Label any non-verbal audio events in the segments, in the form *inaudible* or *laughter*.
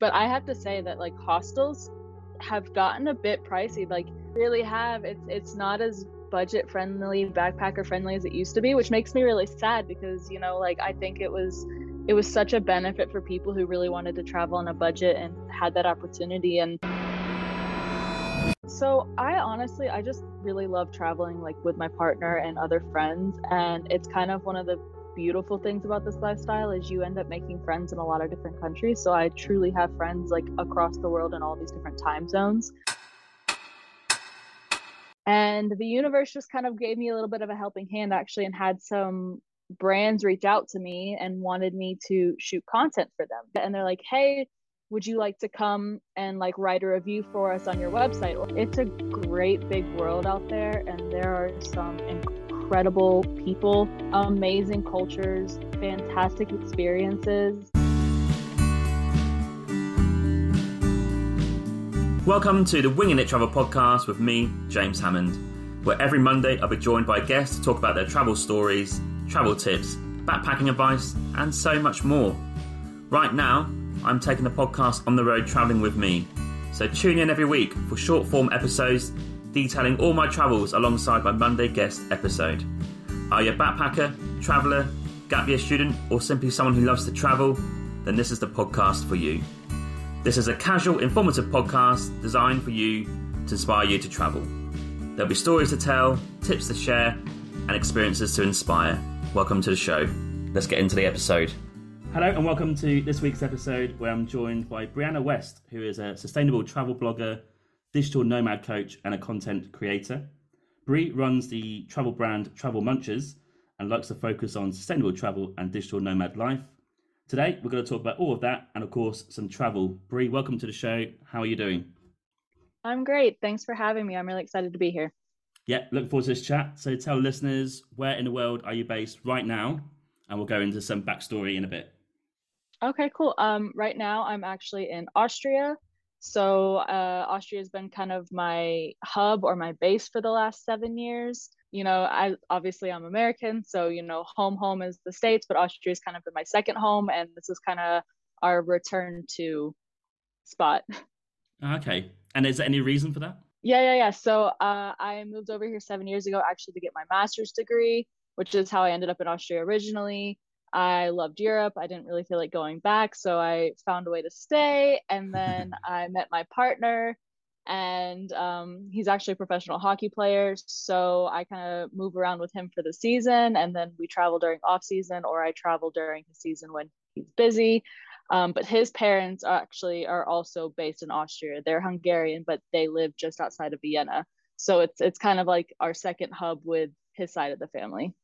But I have to say that like hostels have gotten a bit pricey. Like really have. It's it's not as budget friendly, backpacker friendly as it used to be, which makes me really sad because, you know, like I think it was it was such a benefit for people who really wanted to travel on a budget and had that opportunity and so I honestly I just really love traveling like with my partner and other friends and it's kind of one of the beautiful things about this lifestyle is you end up making friends in a lot of different countries so I truly have friends like across the world in all these different time zones. And the universe just kind of gave me a little bit of a helping hand actually and had some brands reach out to me and wanted me to shoot content for them. And they're like, hey, would you like to come and like write a review for us on your website? It's a great big world out there, and there are some incredible people, amazing cultures, fantastic experiences. Welcome to the Winging It Travel podcast with me, James Hammond, where every Monday I'll be joined by guests to talk about their travel stories, travel tips, backpacking advice, and so much more. Right now, I'm taking the podcast on the road traveling with me. So tune in every week for short form episodes detailing all my travels alongside my Monday guest episode. Are you a backpacker, traveller, gap year student, or simply someone who loves to travel? Then this is the podcast for you. This is a casual, informative podcast designed for you to inspire you to travel. There'll be stories to tell, tips to share, and experiences to inspire. Welcome to the show. Let's get into the episode. Hello, and welcome to this week's episode where I'm joined by Brianna West, who is a sustainable travel blogger, digital nomad coach, and a content creator. Bri runs the travel brand Travel Munchers and likes to focus on sustainable travel and digital nomad life. Today, we're going to talk about all of that and, of course, some travel. Bri, welcome to the show. How are you doing? I'm great. Thanks for having me. I'm really excited to be here. Yeah, looking forward to this chat. So, tell listeners where in the world are you based right now? And we'll go into some backstory in a bit. Okay, cool. Um, right now, I'm actually in Austria. So, uh, Austria has been kind of my hub or my base for the last seven years you know, I obviously I'm American, so you know, home home is the states, but Austria is kind of been my second home, and this is kind of our return to spot. Okay, and is there any reason for that? Yeah, yeah, yeah. So uh, I moved over here seven years ago, actually, to get my master's degree, which is how I ended up in Austria originally. I loved Europe. I didn't really feel like going back, so I found a way to stay, and then *laughs* I met my partner and um, he's actually a professional hockey player. So I kind of move around with him for the season, and then we travel during off season, or I travel during the season when he's busy. Um, but his parents actually are also based in Austria. They're Hungarian, but they live just outside of Vienna. So it's it's kind of like our second hub with his side of the family.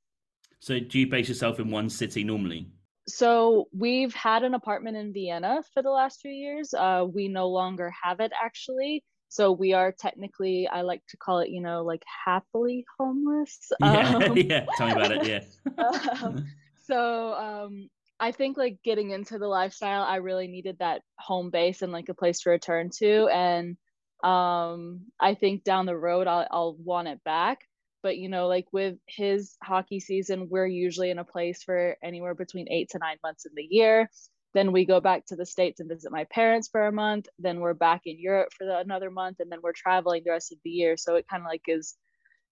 So do you base yourself in one city normally? So we've had an apartment in Vienna for the last few years. Uh, we no longer have it actually. So we are technically i like to call it you know like happily homeless. *laughs* Yeah um, *laughs* yeah tell me about it yeah. *laughs* Um, so um i think like getting into the lifestyle i really needed that home base and like a place to return to. And um i think down the road i'll, I'll want it back but you know like with his hockey season we're usually in a place for anywhere between eight to nine months in the year. Then we go back to the states and visit my parents for a month. Then we're back in europe for the, another month and then we're traveling the rest of the year. So it kind of like is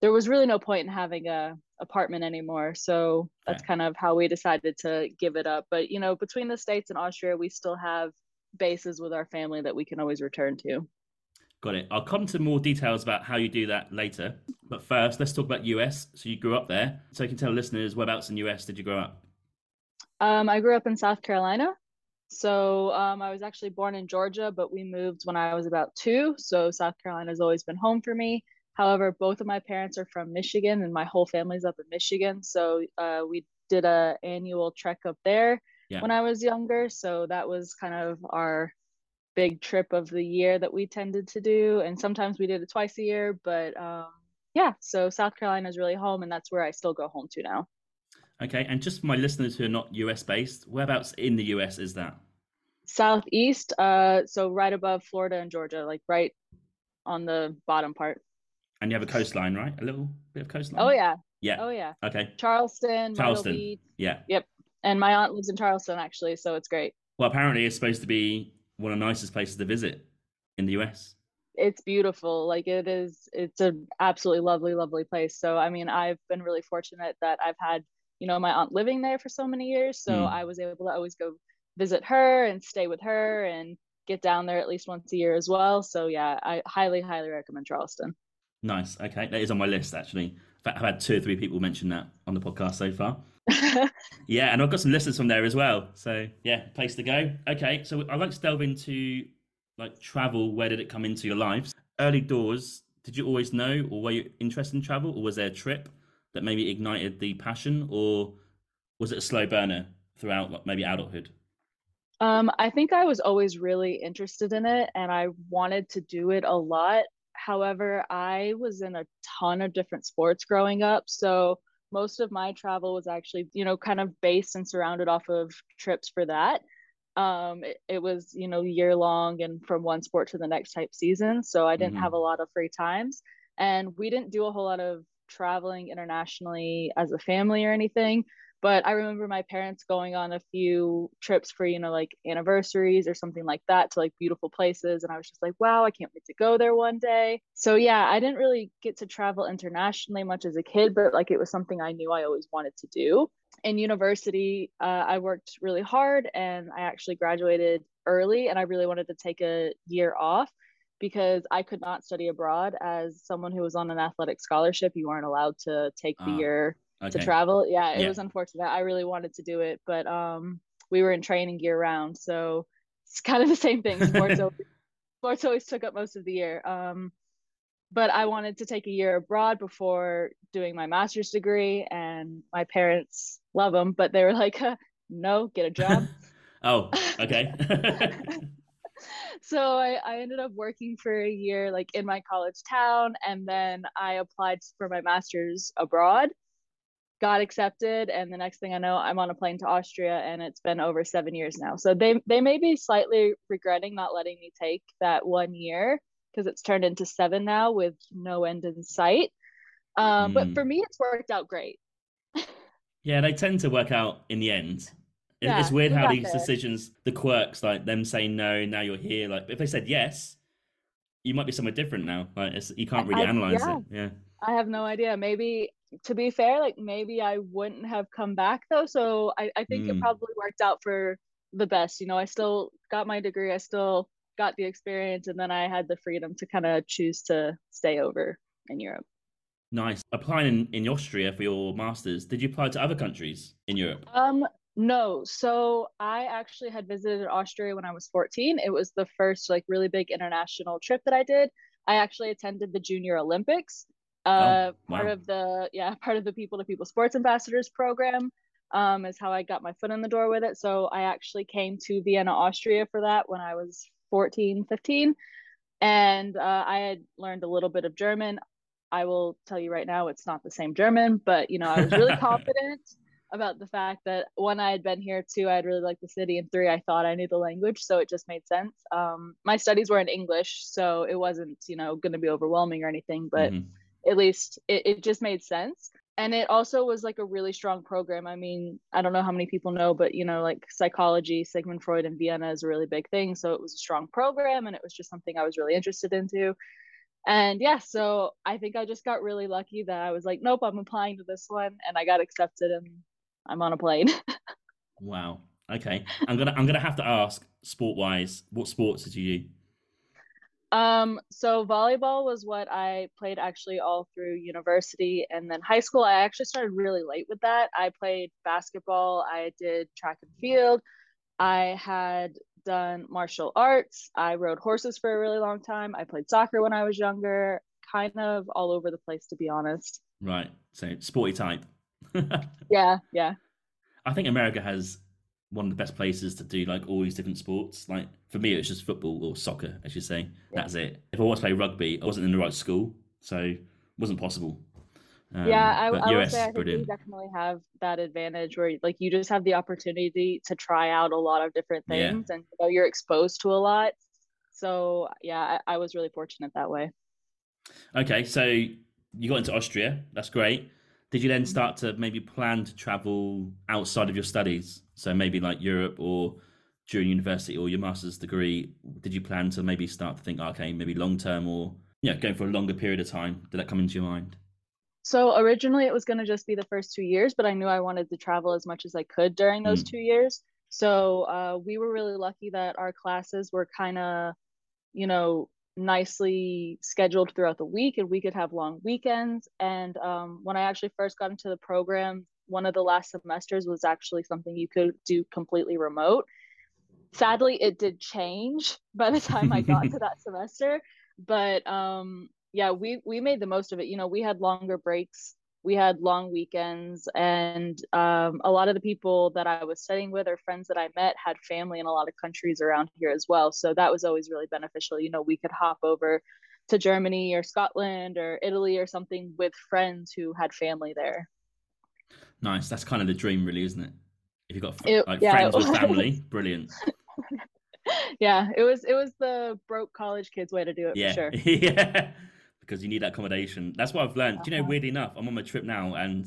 there was really no point in having a apartment anymore. So that's kind of how we decided to give it up. But you know between the states and austria we still have bases with our family that we can always return to got it i'll come to more details about how you do that later but first let's talk about us so you grew up there so you can tell listeners whereabouts in us did you grow up um, i grew up in south carolina so um, I was actually born in Georgia, but we moved when I was about two. So South Carolina has always been home for me. However, both of my parents are from Michigan, and my whole family's up in Michigan. So uh, we did a annual trek up there yeah. when I was younger. So that was kind of our big trip of the year that we tended to do. And sometimes we did it twice a year. But um, yeah, so South Carolina is really home, and that's where I still go home to now. Okay, and just for my listeners who are not US based, whereabouts in the US is that? Southeast, uh, so right above Florida and Georgia, like right on the bottom part. And you have a coastline, right? A little bit of coastline. Oh yeah. Yeah. Oh yeah. Okay. Charleston. Charleston. Yeah. Yep. And my aunt lives in Charleston actually, so it's great. Well, apparently it's supposed to be one of the nicest places to visit in the US. It's beautiful. Like it is, it's an absolutely lovely, lovely place. So, I mean, I've been really fortunate that I've had, you know, my aunt living there for so many years. So mm. I was able to always go visit her and stay with her and get down there at least once a year as well. So, yeah, I highly, highly recommend Charleston. Nice. Okay. That is on my list, actually. I've had two or three people mention that on the podcast so far. Yeah, and I've got some listeners from there as well. So yeah, place to go. Okay, so I'd like to delve into like travel. Where did it come into your lives? Early doors. Did you always know, or were you interested in travel, or was there a trip that maybe ignited the passion, or was it a slow burner throughout, like maybe adulthood? Um, I think I was always really interested in it, and I wanted to do it a lot. However, I was in a ton of different sports growing up, so most of my travel was actually you know kind of based and surrounded off of trips for that. Um it, it was you know year long and from one sport to the next type season so i didn't mm-hmm. have a lot of free times. And we didn't do a whole lot of traveling internationally as a family or anything but I remember my parents going on a few trips for, you know, like anniversaries or something like that to like beautiful places. And I was just like, wow, I can't wait to go there one day. So, yeah, I didn't really get to travel internationally much as a kid, but like it was something I knew I always wanted to do. In university, uh, I worked really hard and I actually graduated early and I really wanted to take a year off because I could not study abroad as someone who was on an athletic scholarship. You weren't allowed to take the uh. year okay. to travel. Yeah, it yeah. was unfortunate. I really wanted to do it, but um, we were in training year round, so it's kind of the same thing. Sports, *laughs* always, sports always took up most of the year. Um, but I wanted to take a year abroad before doing my master's degree, and my parents love them, but they were like, "No, get a job." *laughs* oh, okay. *laughs* so I, I ended up working for a year like in my college town and then i applied for my master's abroad got accepted and the next thing i know i'm on a plane to austria and it's been over seven years now. So they they may be slightly regretting not letting me take that one year because it's turned into seven now with no end in sight. Um, mm. but for me it's worked out great. *laughs* Yeah they tend to work out in the end. Yeah, it's weird how these decisions the quirks like them saying no now you're here like if they said yes you might be somewhere different now. Like you can't really I, analyze yeah. it. Yeah. I have no idea. Maybe to be fair, like maybe I wouldn't have come back though. So I, I think mm. it probably worked out for the best. You know, I still got my degree, I still got the experience, and then I had the freedom to kind of choose to stay over in Europe. Nice. Applying in, in Austria for your masters, did you apply to other countries in Europe? Um, no. So I actually had visited Austria when I was 14. It was the first like really big international trip that I did. I actually attended the Junior Olympics Oh, uh, wow. part of the yeah part of the people to people sports ambassadors program um, is how I got my foot in the door with it. So I actually came to Vienna, Austria for that when I was 14, 15. And uh, I had learned a little bit of German. I will tell you right now, it's not the same German, but you know, I was really *laughs* confident about the fact that one, I had been here, two, I'd really liked the city, and three, I thought I knew the language, so it just made sense. Um, my studies were in English, so it wasn't, you know, going to be overwhelming or anything, but mm-hmm at least it, it just made sense. And it also was like a really strong program. I mean i don't know how many people know but you know like psychology sigmund freud in vienna is a really big thing. So it was a strong program and it was just something i was really interested into. And yeah so i think i just got really lucky that i was like nope i'm applying to this one. And i got accepted and i'm on a plane. *laughs* Wow. Okay. I'm gonna i'm gonna have to ask sport wise what sports did you do um, so volleyball was what I played actually all through university and then high school. I actually started really late with that. I played basketball, I did track and field, I had done martial arts, I rode horses for a really long time, I played soccer when I was younger, kind of all over the place to be honest. Right. So sporty type. *laughs* yeah, yeah. I think America has one of the best places to do like all these different sports. Like for me, it was just football or soccer, as you say. That's it. If I want to play rugby, I wasn't in the right school, so it wasn't possible. Um, yeah, I, I would say I think you definitely have that advantage where like you just have the opportunity to try out a lot of different things, yeah. and you know, you're exposed to a lot. So yeah, I, I was really fortunate that way. Okay, so you got into Austria. That's great. Did you then start to maybe plan to travel outside of your studies? So maybe like Europe or during university or your master's degree, did you plan to maybe start to think, okay, maybe long term or yeah, going for a longer period of time? Did that come into your mind? So originally it was going to just be the first two years, but I knew I wanted to travel as much as I could during those mm. two years. So uh, we were really lucky that our classes were kind of, you know, nicely scheduled throughout the week and we could have long weekends. And um, when I actually first got into the program, one of the last semesters was actually something you could do completely remote. Sadly, it did change *laughs* by the time I got to *laughs* that semester. But um, yeah, we we made the most of it. You know, we had longer breaks, we had long weekends, and um, a lot of the people that I was studying with or friends that I met had family in a lot of countries around here as well. So that was always really beneficial. You know, we could hop over to Germany or Scotland or Italy or something with friends who had family there. Nice. That's kind of the dream, really, isn't it? If you've got it, like yeah, friends with family, *laughs* brilliant. yeah, it was it was the broke college kids way to do it yeah. for sure. *laughs* yeah because you need accommodation. That's what I've learned. Uh-huh. Do you know, uh-huh. weirdly enough, I'm on my trip now and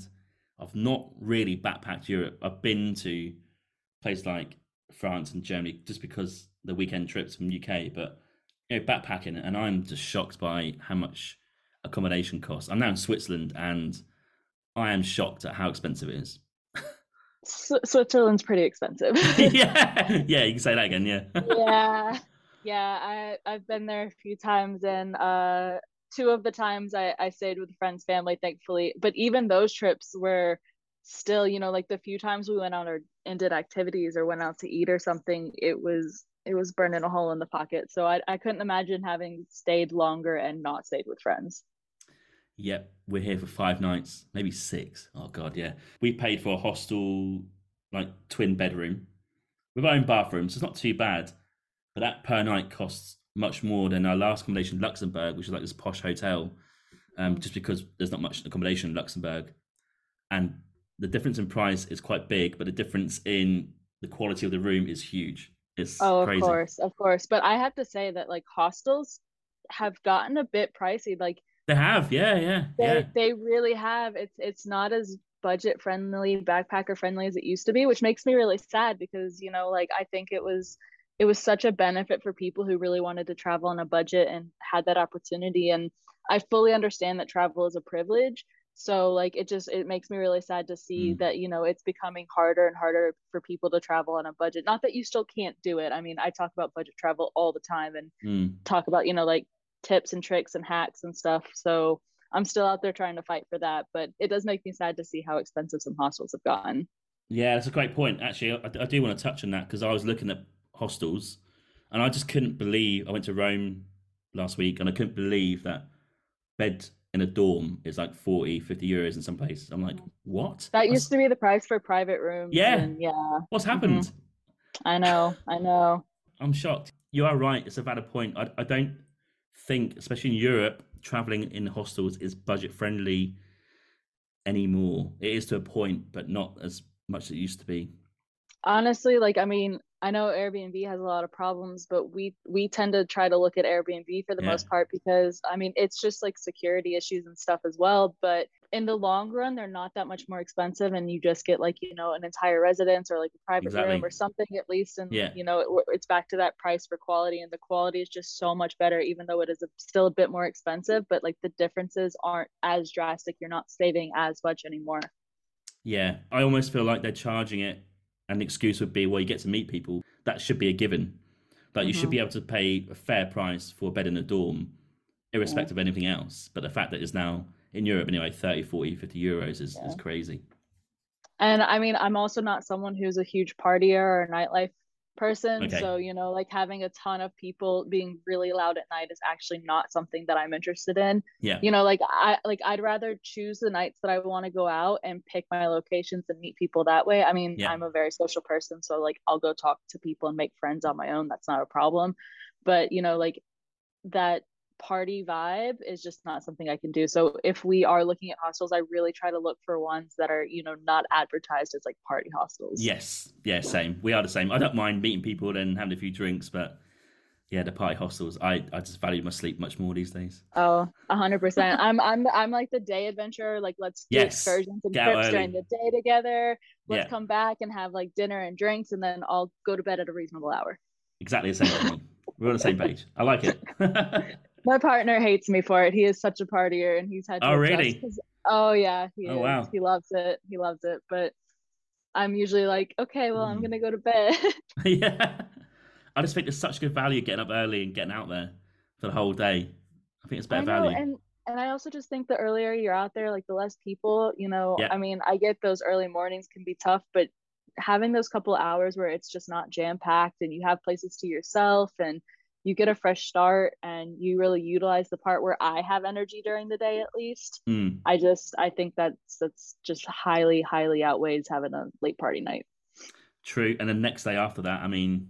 I've not really backpacked Europe. I've been to places like France and Germany just because the weekend trips from UK, but you know, backpacking, and I'm just shocked by how much accommodation costs. I'm now in Switzerland, and I am shocked at how expensive it is. Switzerland's pretty expensive. *laughs* yeah, yeah, you can say that again. Yeah. *laughs* yeah, yeah. I I've been there a few times, and uh, two of the times I, I stayed with friends, family, thankfully. But even those trips were still, you know, like the few times we went out or and did activities or went out to eat or something, it was it was burning a hole in the pocket. So I I couldn't imagine having stayed longer and not stayed with friends. Yep, we're here for five nights, maybe six. Oh god, yeah. We paid for a hostel like twin bedroom with our own bathroom, so it's not too bad. But that per night costs much more than our last accommodation, Luxembourg, which is like this posh hotel, um, just because there's not much accommodation in Luxembourg, and the difference in price is quite big, but the difference in the quality of the room is huge. It's oh, crazy. of course, of course. But I have to say that like hostels have gotten a bit pricey. Like they have, yeah, yeah, they, yeah. They really have. It's it's not as budget friendly, backpacker friendly as it used to be, which makes me really sad because you know, like I think it was it was such a benefit for people who really wanted to travel on a budget and had that opportunity and i fully understand that travel is a privilege. So like it just it makes me really sad to see mm. that you know it's becoming harder and harder for people to travel on a budget. Not that you still can't do it. I mean i talk about budget travel all the time and mm. talk about you know like tips and tricks and hacks and stuff. So i'm still out there trying to fight for that but it does make me sad to see how expensive some hostels have gotten. Yeah that's a great point. Actually i, I do want to touch on that because i was looking at hostels, and I just couldn't believe. I went to Rome last week, and I couldn't believe that bed in a dorm is like 40, 50 euros in some places. I'm like, what? That used to be the price for a private rooms. Yeah, and yeah. What's happened? Mm-hmm. I know, I know. I'm shocked. You are right. It's about a valid point. I, I don't think, especially in Europe, traveling in hostels is budget friendly anymore. It is to a point, but not as much as it used to be. Honestly, like I mean, I know Airbnb has a lot of problems, but we we tend to try to look at Airbnb for the yeah. most part because I mean it's just like security issues and stuff as well. But in the long run, they're not that much more expensive, and you just get like you know an entire residence or like a private exactly. room or something at least, and yeah. you know it, it's back to that price for quality, and the quality is just so much better, even though it is a, still a bit more expensive. But like the differences aren't as drastic. You're not saving as much anymore. Yeah, I almost feel like they're charging it and the excuse would be, well, you get to meet people. That should be a given. That mm-hmm. you should mm-hmm. be able to pay a fair price for a bed in a dorm, irrespective yeah. of anything else. But the fact that it's now in Europe anyway, 30, 40, 50 euros is, yeah. is crazy. And I mean, I'm also not someone who's a huge partier or nightlife person. Okay. So, you know, like having a ton of people being really loud at night is actually not something that I'm interested in. Yeah. You know, like I like I'd rather choose the nights that I want to go out and pick my locations and meet people that way. I mean, yeah. I'm a very social person, so like I'll go talk to people and make friends on my own. That's not a problem. But, you know, like that party vibe is just not something I can do. So if we are looking at hostels, I really try to look for ones that are, you know, not advertised as like party hostels. Yes. Yeah, same. We are the same. I don't mind meeting people and having a few drinks, but yeah, the party hostels. I, I just value my sleep much more these days. Oh, hundred percent. I'm I'm I'm like the day adventurer. Like let's do yes. excursions and Get trips during the day together. Let's yeah. come back and have like dinner and drinks, and then I'll go to bed at a reasonable hour. Exactly the same. We're on the same page. I like it. *laughs* my partner hates me for it. He is such a partier, and he's had. To oh really? Oh yeah. He oh is. wow. He loves it. He loves it. But I'm usually like, okay, well, mm. I'm gonna go to bed. *laughs* *laughs* yeah. I just think there's such good value getting up early and getting out there for the whole day. I think it's better know, value. And and I also just think the earlier you're out there, like the less people, you know, yeah. I mean, I get those early mornings can be tough, but having those couple hours where it's just not jam packed and you have places to yourself and you get a fresh start and you really utilize the part where I have energy during the day at least. Mm. I just I think that's that's just highly highly outweighs having a late party night. True, and the next day after that, I mean,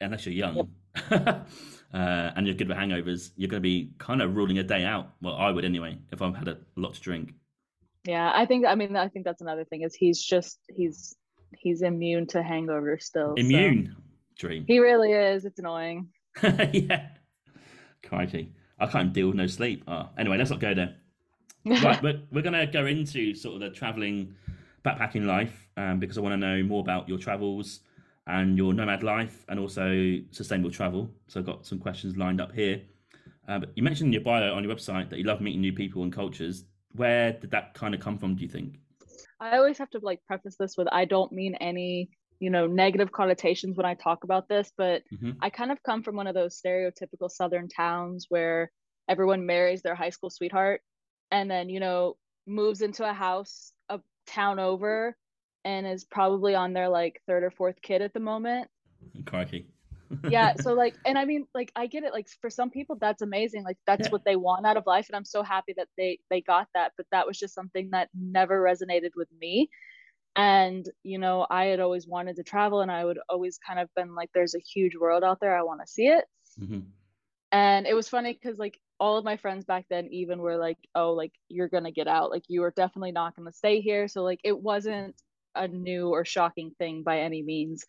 unless you're young yep. *laughs* uh, and you're good with hangovers, you're going to be kind of ruling a day out. Well, I would anyway if I've had a lot to drink. Yeah, I think. I mean, I think that's another thing is he's just he's he's immune to hangover still. Immune. So. Dream. He really is. It's annoying. *laughs* yeah. Crikey. I can't deal with no sleep. Oh, anyway, let's not go there. *laughs* right, we're, we're going to go into sort of the traveling, backpacking life um, because I want to know more about your travels and your nomad life and also sustainable travel. So I've got some questions lined up here. Uh, but you mentioned in your bio on your website that you love meeting new people and cultures. Where did that kind of come from, do you think? I always have to like preface this with I don't mean any you know negative connotations when i talk about this but mm-hmm. i kind of come from one of those stereotypical southern towns where everyone marries their high school sweetheart and then you know moves into a house a town over and is probably on their like third or fourth kid at the moment crikey *laughs* yeah so like and i mean like i get it like for some people that's amazing like that's yeah. what they want out of life and i'm so happy that they they got that but that was just something that never resonated with me and you know i had always wanted to travel and i would always kind of been like there's a huge world out there. I want to see it. Mm-hmm. and it was funny because like all of my friends back then even were like oh like you're gonna get out. Like you are definitely not gonna stay here. So like it wasn't a new or shocking thing by any means.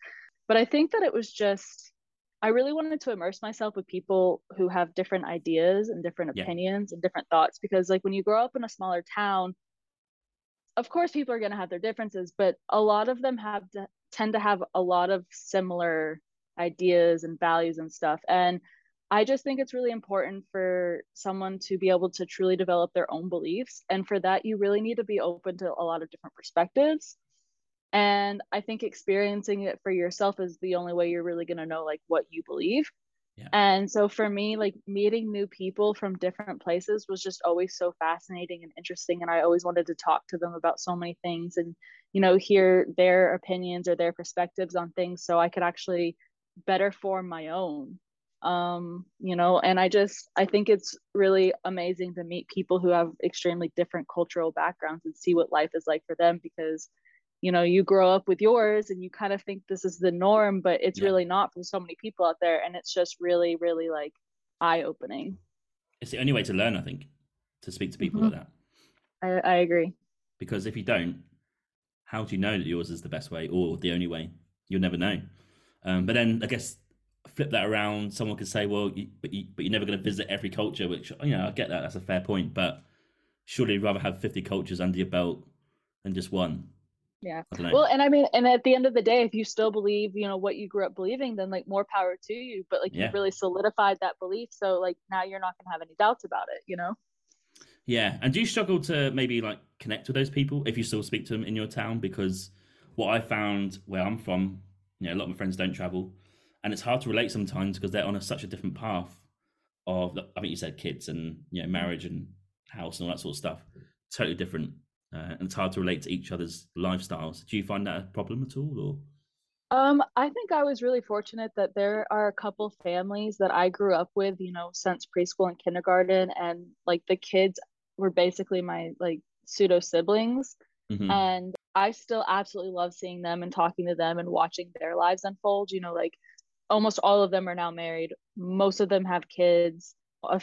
But i think that it was just i really wanted to immerse myself with people who have different ideas and different yeah. opinions and different thoughts because like when you grow up in a smaller town of course people are going to have their differences but a lot of them have to tend to have a lot of similar ideas and values and stuff. And i just think it's really important for someone to be able to truly develop their own beliefs. And for that you really need to be open to a lot of different perspectives. And i think experiencing it for yourself is the only way you're really going to know like what you believe yeah. And so for me, like meeting new people from different places was just always so fascinating and interesting. And I always wanted to talk to them about so many things and, you know, hear their opinions or their perspectives on things so I could actually better form my own. Um, you know, and I just I think it's really amazing to meet people who have extremely different cultural backgrounds and see what life is like for them because you know you grow up with yours and you kind of think this is the norm but it's yeah. really not for so many people out there and it's just really really like eye opening it's the only way to learn i think to speak to people mm-hmm. like that. I, I agree. Because if you don't how do you know that yours is the best way or the only way? You'll never know. Um, but then i guess flip that around someone could say well you, but, you, but you're never going to visit every culture which you know i get that that's a fair point but surely you'd rather have 50 cultures under your belt than just one yeah. Well and i mean and at the end of the day if you still believe you know what you grew up believing then like more power to you but like yeah. you really solidified that belief so like now you're not going to have any doubts about it you know? Yeah and do you struggle to maybe like connect with those people if you still speak to them in your town? Because what i found where i'm from you know a lot of my friends don't travel and it's hard to relate sometimes because they're on a, such a different path of i think you said kids and you know marriage and house and all that sort of stuff totally different uh, and it's hard to relate to each other's lifestyles. Do you find that a problem at all, or? Um, I think I was really fortunate that there are a couple families that I grew up with, you know, since preschool and kindergarten, and like the kids were basically my like pseudo siblings, mm-hmm. and I still absolutely love seeing them and talking to them and watching their lives unfold. You know, like almost all of them are now married. Most of them have kids. A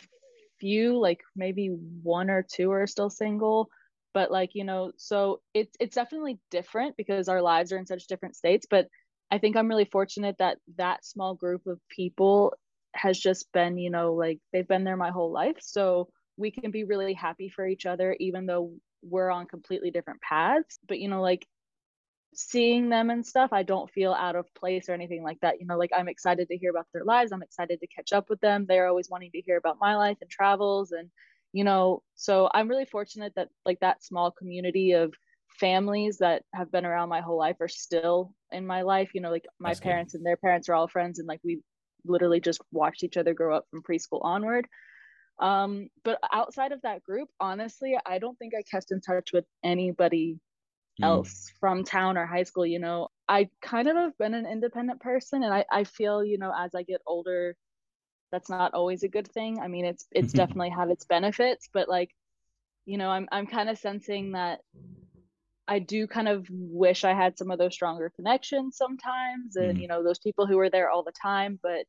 few, like maybe one or two, are still single but like you know so it's it's definitely different because our lives are in such different states but i think i'm really fortunate that that small group of people has just been, you know, like they've been there my whole life. So we can be really happy for each other, even though we're on completely different paths. But, you know, like seeing them and stuff, I don't feel out of place or anything like that. You know, like I'm excited to hear about their lives. I'm excited to catch up with them. They're always wanting to hear about my life and travels. And, you know, so I'm really fortunate that like that small community of families that have been around my whole life are still in my life. You know, like my That's parents good. and their parents are all friends and like we literally just watched each other grow up from preschool onward. Um, but outside of that group, honestly, I don't think I kept in touch with anybody mm. else from town or high school. You know, I kind of have been an independent person and I, I feel, you know, as I get older, that's not always a good thing. I mean, it's it's *laughs* definitely had its benefits, but like, you know, I'm I'm kind of sensing that I do kind of wish I had some of those stronger connections sometimes and mm. you know those people who are there all the time but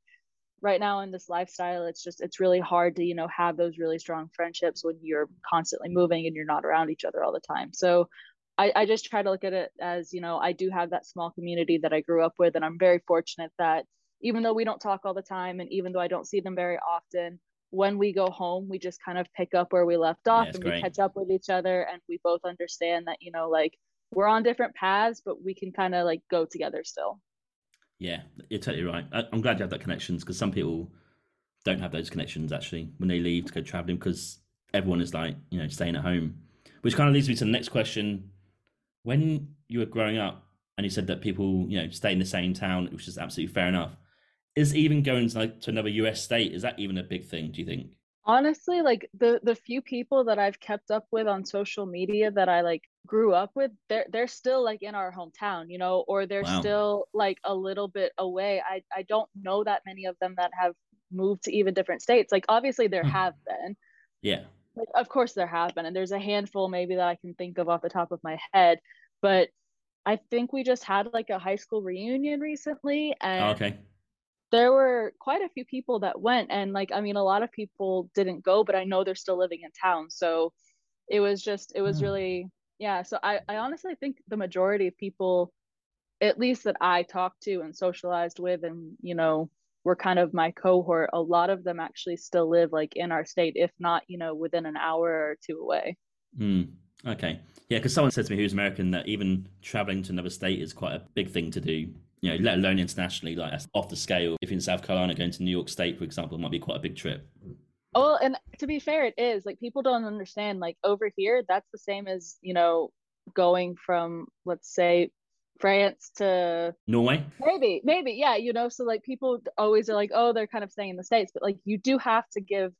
right now in this lifestyle it's just it's really hard to you know have those really strong friendships when you're constantly moving and you're not around each other all the time so I, I just try to look at it as you know I do have that small community that I grew up with and I'm very fortunate that even though we don't talk all the time and even though I don't see them very often when we go home, we just kind of pick up where we left off yeah, and great. we catch up with each other and we both understand that, you know, like we're on different paths, but we can kind of like go together still. Yeah, you're totally right. I, am glad you have that connections because some people don't have those connections actually when they leave to go traveling because everyone is like, you know, staying at home. Which kind of leads me to the next question. When you were growing up and you said that people, you know, stay in the same town, which is absolutely fair enough is even going to like to another US state is that even a big thing? Do you think? Honestly, like the the few people that I've kept up with on social media that I like grew up with, they're they're still like in our hometown, you know, or they're wow. still like a little bit away. I I don't know that many of them that have moved to even different states. Like obviously there hmm. have been. Yeah. Like, of course there have been, and there's a handful maybe that I can think of off the top of my head, but I think we just had like a high school reunion recently, and oh, okay there were quite a few people that went and like i mean a lot of people didn't go but i know they're still living in town so it was just it was mm. really yeah so I, I honestly think the majority of people at least that i talked to and socialized with and you know were kind of my cohort a lot of them actually still live like in our state if not you know within an hour or two away mm. okay yeah because someone said to me who's american that even traveling to another state is quite a big thing to do you know, let alone internationally, like off the scale. If in South Carolina, going to New York State, for example, might be quite a big trip. Oh, and to be fair, it is like people don't understand. Like over here, that's the same as you know, going from let's say France to Norway. Maybe, maybe, yeah. You know, so like people always are like, oh, they're kind of staying in the states, but like you do have to give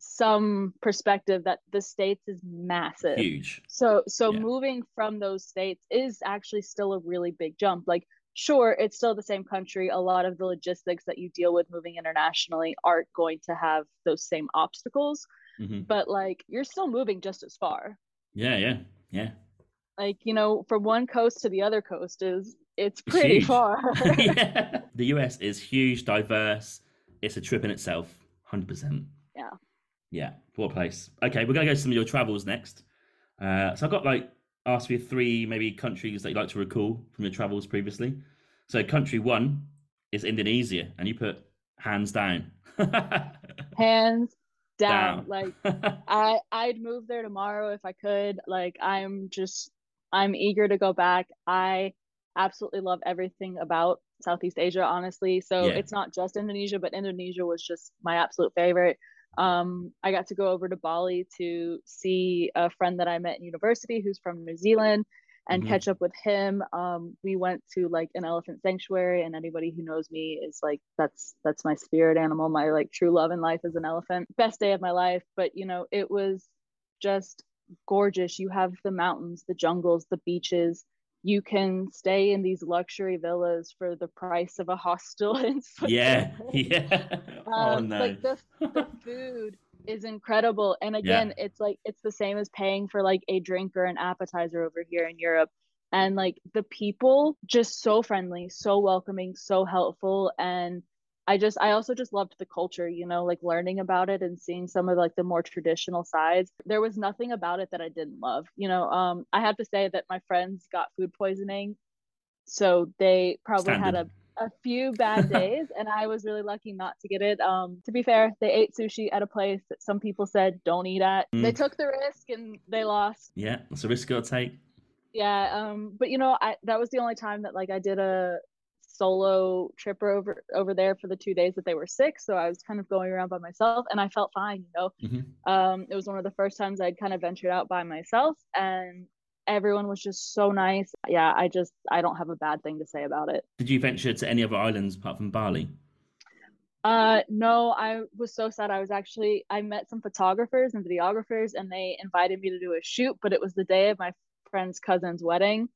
some perspective that the states is massive huge so so yeah. moving from those states is actually still a really big jump like sure it's still the same country. A lot of the logistics that you deal with moving internationally aren't going to have those same obstacles mm-hmm. but like you're still moving just as far. Yeah yeah yeah. Like you know from one coast to the other coast is it's pretty huge. far. *laughs* Yeah. the us is huge diverse. It's a trip in itself 100% yeah. Yeah what place. Okay we're gonna go to some of your travels next. Uh, so i've got like ask you three maybe countries that you'd like to recall from your travels previously. So country one is Indonesia, and you put hands down. *laughs* hands down. down. like *laughs* I I'd move there tomorrow if I could. Like I'm just I'm eager to go back. I absolutely love everything about Southeast Asia, honestly. So yeah. it's not just Indonesia, but Indonesia was just my absolute favorite um, I got to go over to Bali to see a friend that I met in university who's from New Zealand and mm-hmm. catch up with him. Um, we went to like an elephant sanctuary, and anybody who knows me is like, that's that's my spirit animal. My like true love in life is an elephant. Best day of my life. But you know, it was just gorgeous. You have the mountains, the jungles, the beaches you can stay in these luxury villas for the price of a hostel *laughs* in Yeah, yeah. *laughs* oh um, no. Like the, the *laughs* food is incredible, and again, yeah. it's like it's the same as paying for like a drink or an appetizer over here in Europe. And like the people, just so friendly, so welcoming, so helpful, and I just I also just loved the culture, you know, like learning about it and seeing some of like the more traditional sides. There was nothing about it that I didn't love. You know, um I have to say that my friends got food poisoning. So they probably Standard. had a a few bad days and I was really lucky not to get it. Um to be fair, they ate sushi at a place that some people said don't eat at. Mm. They took the risk and they lost. Yeah, that's a risk you gotta take. Yeah, um but you know, I that was the only time that like I did a solo trip over over there for the two days that they were sick. So i was kind of going around by myself and i felt fine you know? Hmm um it was one of the first times i'd kind of ventured out by myself and everyone was just so nice. Yeah i just i don't have a bad thing to say about it. Did you venture to any other islands apart from Bali? uh no i was so sad. I was actually i met some photographers and videographers and they invited me to do a shoot but it was the day of my friend's cousin's wedding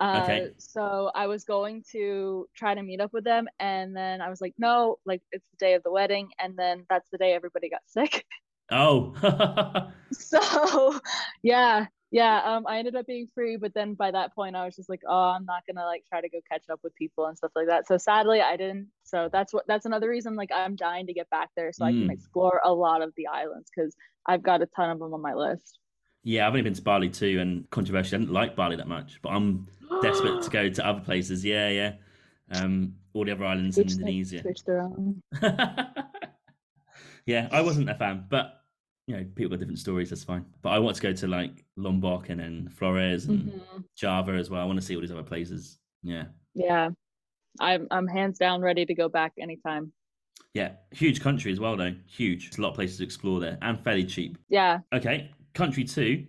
uh Okay. so i was going to try to meet up with them and then i was like no like it's the day of the wedding and then that's the day everybody got sick Oh, *laughs* *laughs* so yeah yeah um i ended up being free but then by that point i was just like oh i'm not gonna like try to go catch up with people and stuff like that so sadly i didn't so that's what that's another reason like i'm dying to get back there so i can Mm. explore a lot of the islands because i've got a ton of them on my list yeah, I've only been to Bali too, and controversially, I didn't like Bali that much, but I'm desperate to *gasps* go to other places. Yeah, yeah. Um, all the other islands in Indonesia. to each their own. yeah, I wasn't a fan, but you know, people got different stories. That's fine. But I want to go to like Lombok and then Flores and Mhm. Java as well. I want to see all these other places. Yeah, yeah i'm i'm hands down ready to go back anytime yeah. Huge country as well, though. Huge. There's a lot of places to explore there, and fairly cheap. yeah Okay, country two.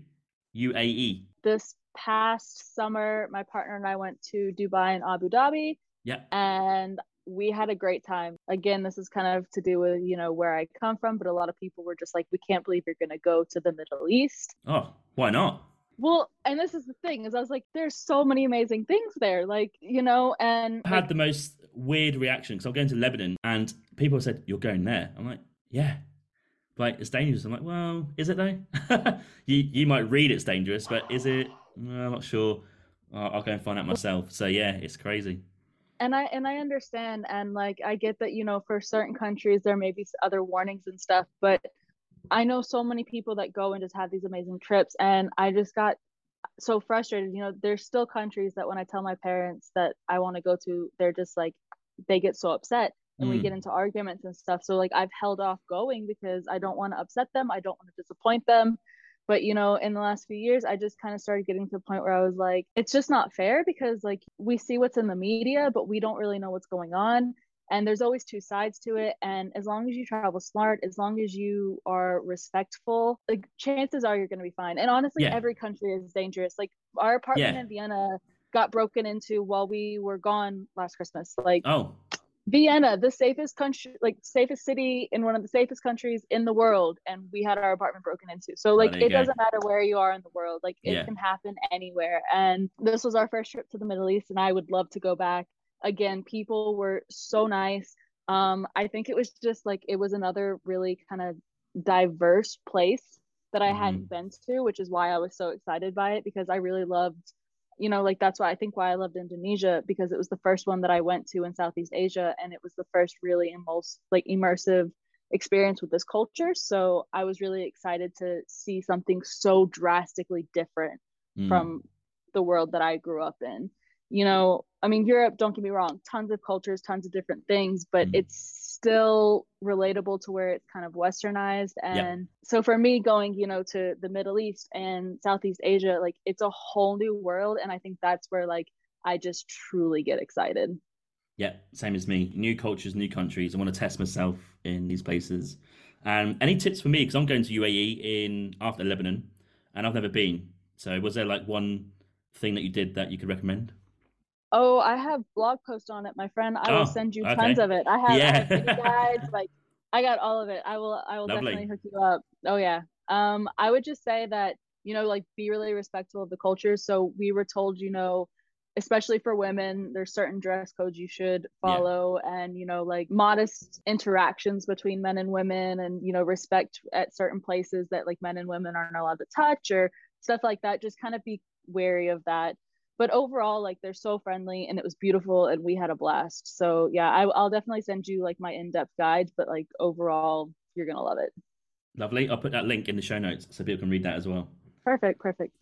UAE. this past summer my partner and i went to dubai and abu dhabi Yeah. and we had a great time again this is kind of to do with you know where i come from but a lot of people were just like we can't believe you're going to go to the middle east Oh, why not? well and this is the thing is i was like there's so many amazing things there like you know and I had the most weird reaction because I'm going to Lebanon and people said, You're going there. I'm like, Yeah. Like, it's dangerous. I'm like, Well, is it though? *laughs* you you might read it's dangerous, but is it? I'm not sure. I'll, I'll go and find out myself. So, yeah, it's crazy. and i and i understand and like i get that you know for certain countries there may be other warnings and stuff but i know so many people that go and just have these amazing trips and i just got so frustrated you know there's still countries that when i tell my parents that i want to go to they're just like they get so upset and we Mm. get into arguments and stuff. So like i've held off going because i don't want to upset them i don't want to disappoint them. But you know in the last few years i just kind of started getting to the point where i was like it's just not fair because like we see what's in the media but we don't really know what's going on. And there's always two sides to it. And as long as you travel smart as long as you are respectful like chances are you're going to be fine. And honestly Yeah. every country is dangerous. Like our apartment Yeah. in vienna got broken into while we were gone last christmas. Like Oh, Vienna, the safest country, like safest city in one of the safest countries in the world, and we had our apartment broken into. So like it go. doesn't matter where you are in the world, like it Yeah. can happen anywhere. And this was our first trip to the Middle East, and I would love to go back. Again, people were so nice. Um, I think it was just like it was another really kind of diverse place that I hadn't been to, which is why I was so excited by it because I really loved you know like that's why i think why i loved indonesia because it was the first one that i went to in southeast asia and it was the first really most like immersive experience with this culture so i was really excited to see something so drastically different mm. from the world that i grew up in you know i mean europe don't get me wrong tons of cultures tons of different things but Mm. it's still relatable to where it's kind of westernized and so for me going you know to the middle east and southeast asia like it's a whole new world and i think that's where like i just truly get excited Yeah, same as me. New cultures, new countries. I want to test myself in these places. And any tips for me? Because I'm going to UAE in after Lebanon, and I've never been. So, was there like one thing that you did that you could recommend? Oh i have blog post on it my friend. I Oh, will send you okay. tons of it. I have, I have video guides like i got all of it. I will i will Lovely. definitely hook you up. Oh yeah. Um i would just say that you know like be really respectful of the culture. So we were told you know especially for women there's certain dress codes you should follow and you know like modest interactions between men and women and you know respect at certain places that like men and women aren't allowed to touch or stuff like that. Just kind of be wary of that but overall like they're so friendly and it was beautiful and we had a blast so yeah I, i'll definitely send you like my in-depth guide but like overall you're gonna love it Lovely. I'll put that link in the show notes so people can read that as well. perfect perfect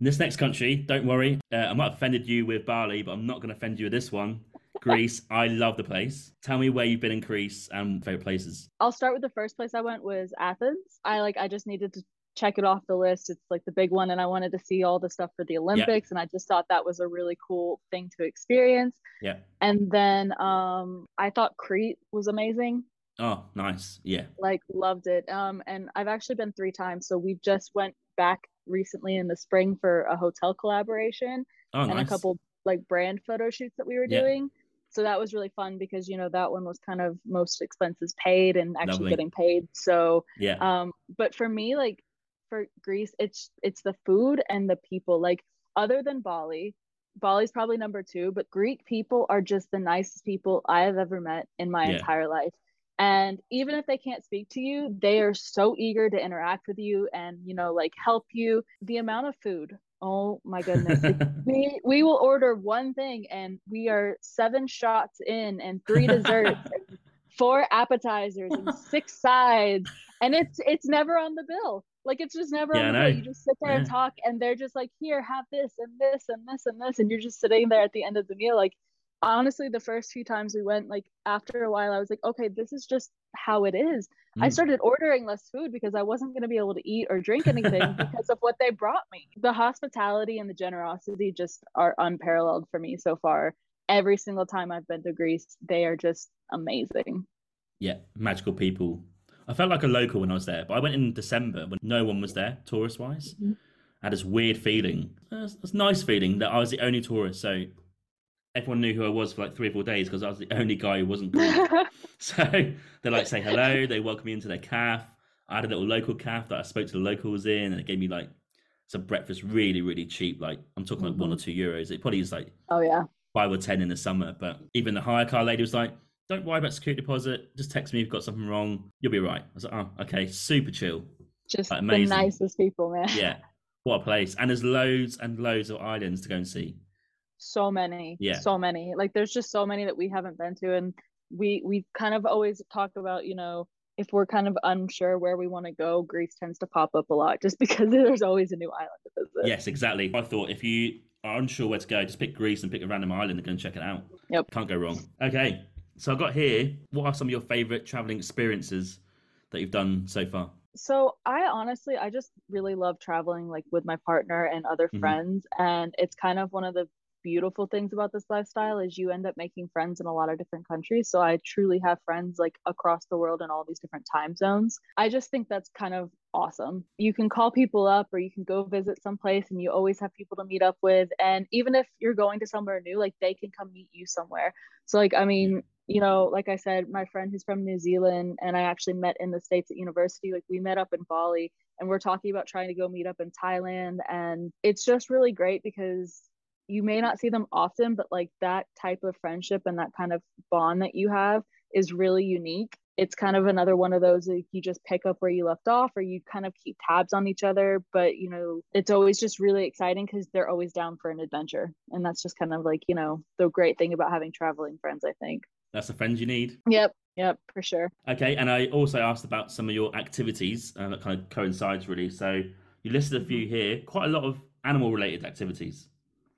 This next country, don't worry, uh, I might have offended you with Bali, but I'm not going to offend you with this one. Greece. I love the place. Tell me where you've been in Greece and favorite places. I'll start with the first place I went was Athens. I like I just needed to check it off the list. It's like the big one and I wanted to see all the stuff for the Olympics and I just thought that was a really cool thing to experience. Yeah. And then um I thought Crete was amazing. Oh, nice. Yeah. Like loved it. Um and I've actually been 3 times so we just went back recently in the spring for a hotel collaboration oh, and nice. a couple like brand photo shoots that we were Yeah. doing. So that was really fun because you know that one was kind of most expenses paid and actually Lovely. getting paid. So Yeah. um but for me like for Greece it's it's the food and the people. Like other than Bali Bali's probably number 2 but Greek people are just the nicest people I have ever met in my Yeah. entire life. And even if they can't speak to you they are so eager to interact with you and you know like help you. The amount of food oh my goodness. *laughs* We we will order one thing and we are seven shots in and three desserts *laughs* and four appetizers and six sides and it's it's never on the bill like it's just never Yeah, I on the know. bill you just sit there and talk and they're just like here have this and this and this and this and you're just sitting there at the end of the meal like honestly the first few times we went like after a while i was like okay this is just how it is i Mm. started ordering less food because i wasn't going to be able to eat or drink anything *laughs* because of what they brought me the hospitality and the generosity just are unparalleled for me so far every single time i've been to greece they are just amazing Yeah, magical people. I felt like a local when I was there, but I went in December when no one was there, tourist wise. Mhm. I had this weird feeling. It's a nice feeling that I was the only tourist, so everyone knew who I was for like three or four days because I was the only guy who wasn't *laughs* so they like say hello, they welcome me into their calf. I had a little local calf that I spoke to the locals in, and it gave me like some breakfast really, really cheap. Like I'm talking like one or two euros. It probably is like oh yeah five or ten in the summer. But even the hire car lady was like, "Don't worry about security deposit. Just text me if you've got something wrong. You'll be right." I was like, "Oh, okay, super chill." just Like, the nicest people man Yeah, what a place! And there's loads and loads of islands to go and see. so many Yeah. so many like there's just so many that we haven't been to and we we kind of always talk about you know if we're kind of unsure where we want to go greece tends to pop up a lot just *laughs* because there's always a new island to visit Yes, exactly. I thought if you are unsure where to go, just pick Greece and pick a random island and go and check it out. Yep. Can't go wrong. Okay, so I've got here. What are some of your favourite traveling experiences that you've done so far? so i honestly i just really love traveling like with my partner and other Mhm. friends and it's kind of one of the beautiful things about this lifestyle is you end up making friends in a lot of different countries so i truly have friends like across the world in all these different time zones i just think that's kind of awesome you can call people up or you can go visit someplace and you always have people to meet up with and even if you're going to somewhere new like they can come meet you somewhere so like i mean you know, like I said, my friend who's from New Zealand and I actually met in the States at university. Like we met up in Bali and we're talking about trying to go meet up in Thailand. And it's just really great because you may not see them often, but like that type of friendship and that kind of bond that you have is really unique. It's kind of another one of those like you just pick up where you left off or you kind of keep tabs on each other. But you know, it's always just really exciting because they're always down for an adventure. And that's just kind of like, you know, the great thing about having traveling friends, I think. That's the friends you need. Yep, yep, for sure. Okay, and I also asked about some of your activities uh, that kind of coincides really. So you listed a few here, quite a lot of animal related activities.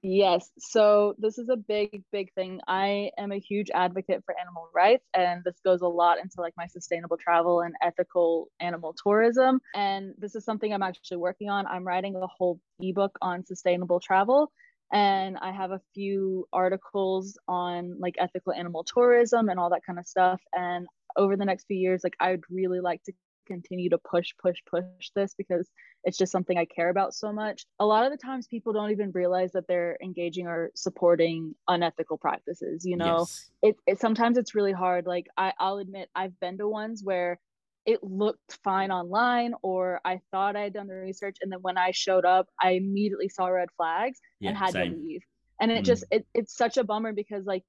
Yes. So this is a big, big thing. I am a huge advocate for animal rights, and this goes a lot into like my sustainable travel and ethical animal tourism. And this is something I'm actually working on. I'm writing a whole ebook on sustainable travel. And I have a few articles on like ethical animal tourism and all that kind of stuff. And over the next few years, like I would really like to continue to push, push, push this because it's just something I care about so much. A lot of the times people don't even realize that they're engaging or supporting unethical practices, you know. Yes. It, it sometimes it's really hard. Like I, I'll admit I've been to ones where it looked fine online or I thought I had done the research and then when I showed up, I immediately saw red flags Yeah, and had same. to leave. And it Mm. just it, it's such a bummer because like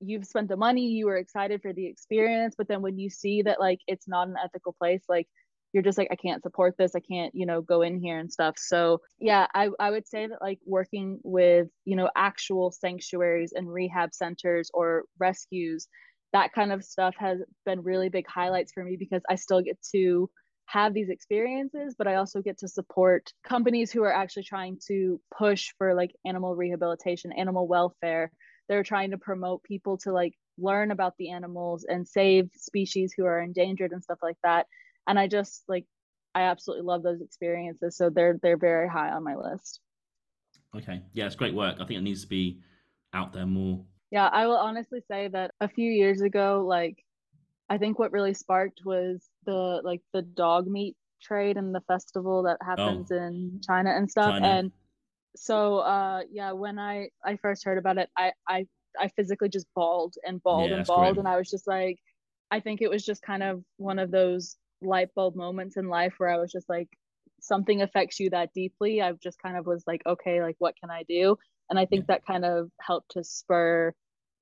you've spent the money, you were excited for the experience, but then when you see that like it's not an ethical place, like you're just like, I can't support this, I can't, you know, go in here and stuff. So yeah, I, I would say that like working with, you know, actual sanctuaries and rehab centers or rescues, that kind of stuff has been really big highlights for me because I still get to have these experiences, but I also get to support companies who are actually trying to push for like animal rehabilitation, animal welfare. they're trying to promote people to like learn about the animals and save species who are endangered and stuff like that. And i just like i absolutely love those experiences so they're they're very high on my list. Okay. Yeah it's great work. I think it needs to be out there more yeah i will honestly say that a few years ago like i think what really sparked was the like the dog meat trade and the festival that happens oh, in china and stuff. China. and so uh yeah when i i first heard about it i i i physically just bawled and bawled yeah, and bawled. And i was just like i think it was just kind of one of those light bulb moments in life where i was just like something affects you that deeply. I just kind of was like okay like what can i do? And i think yeah. that kind of helped to spur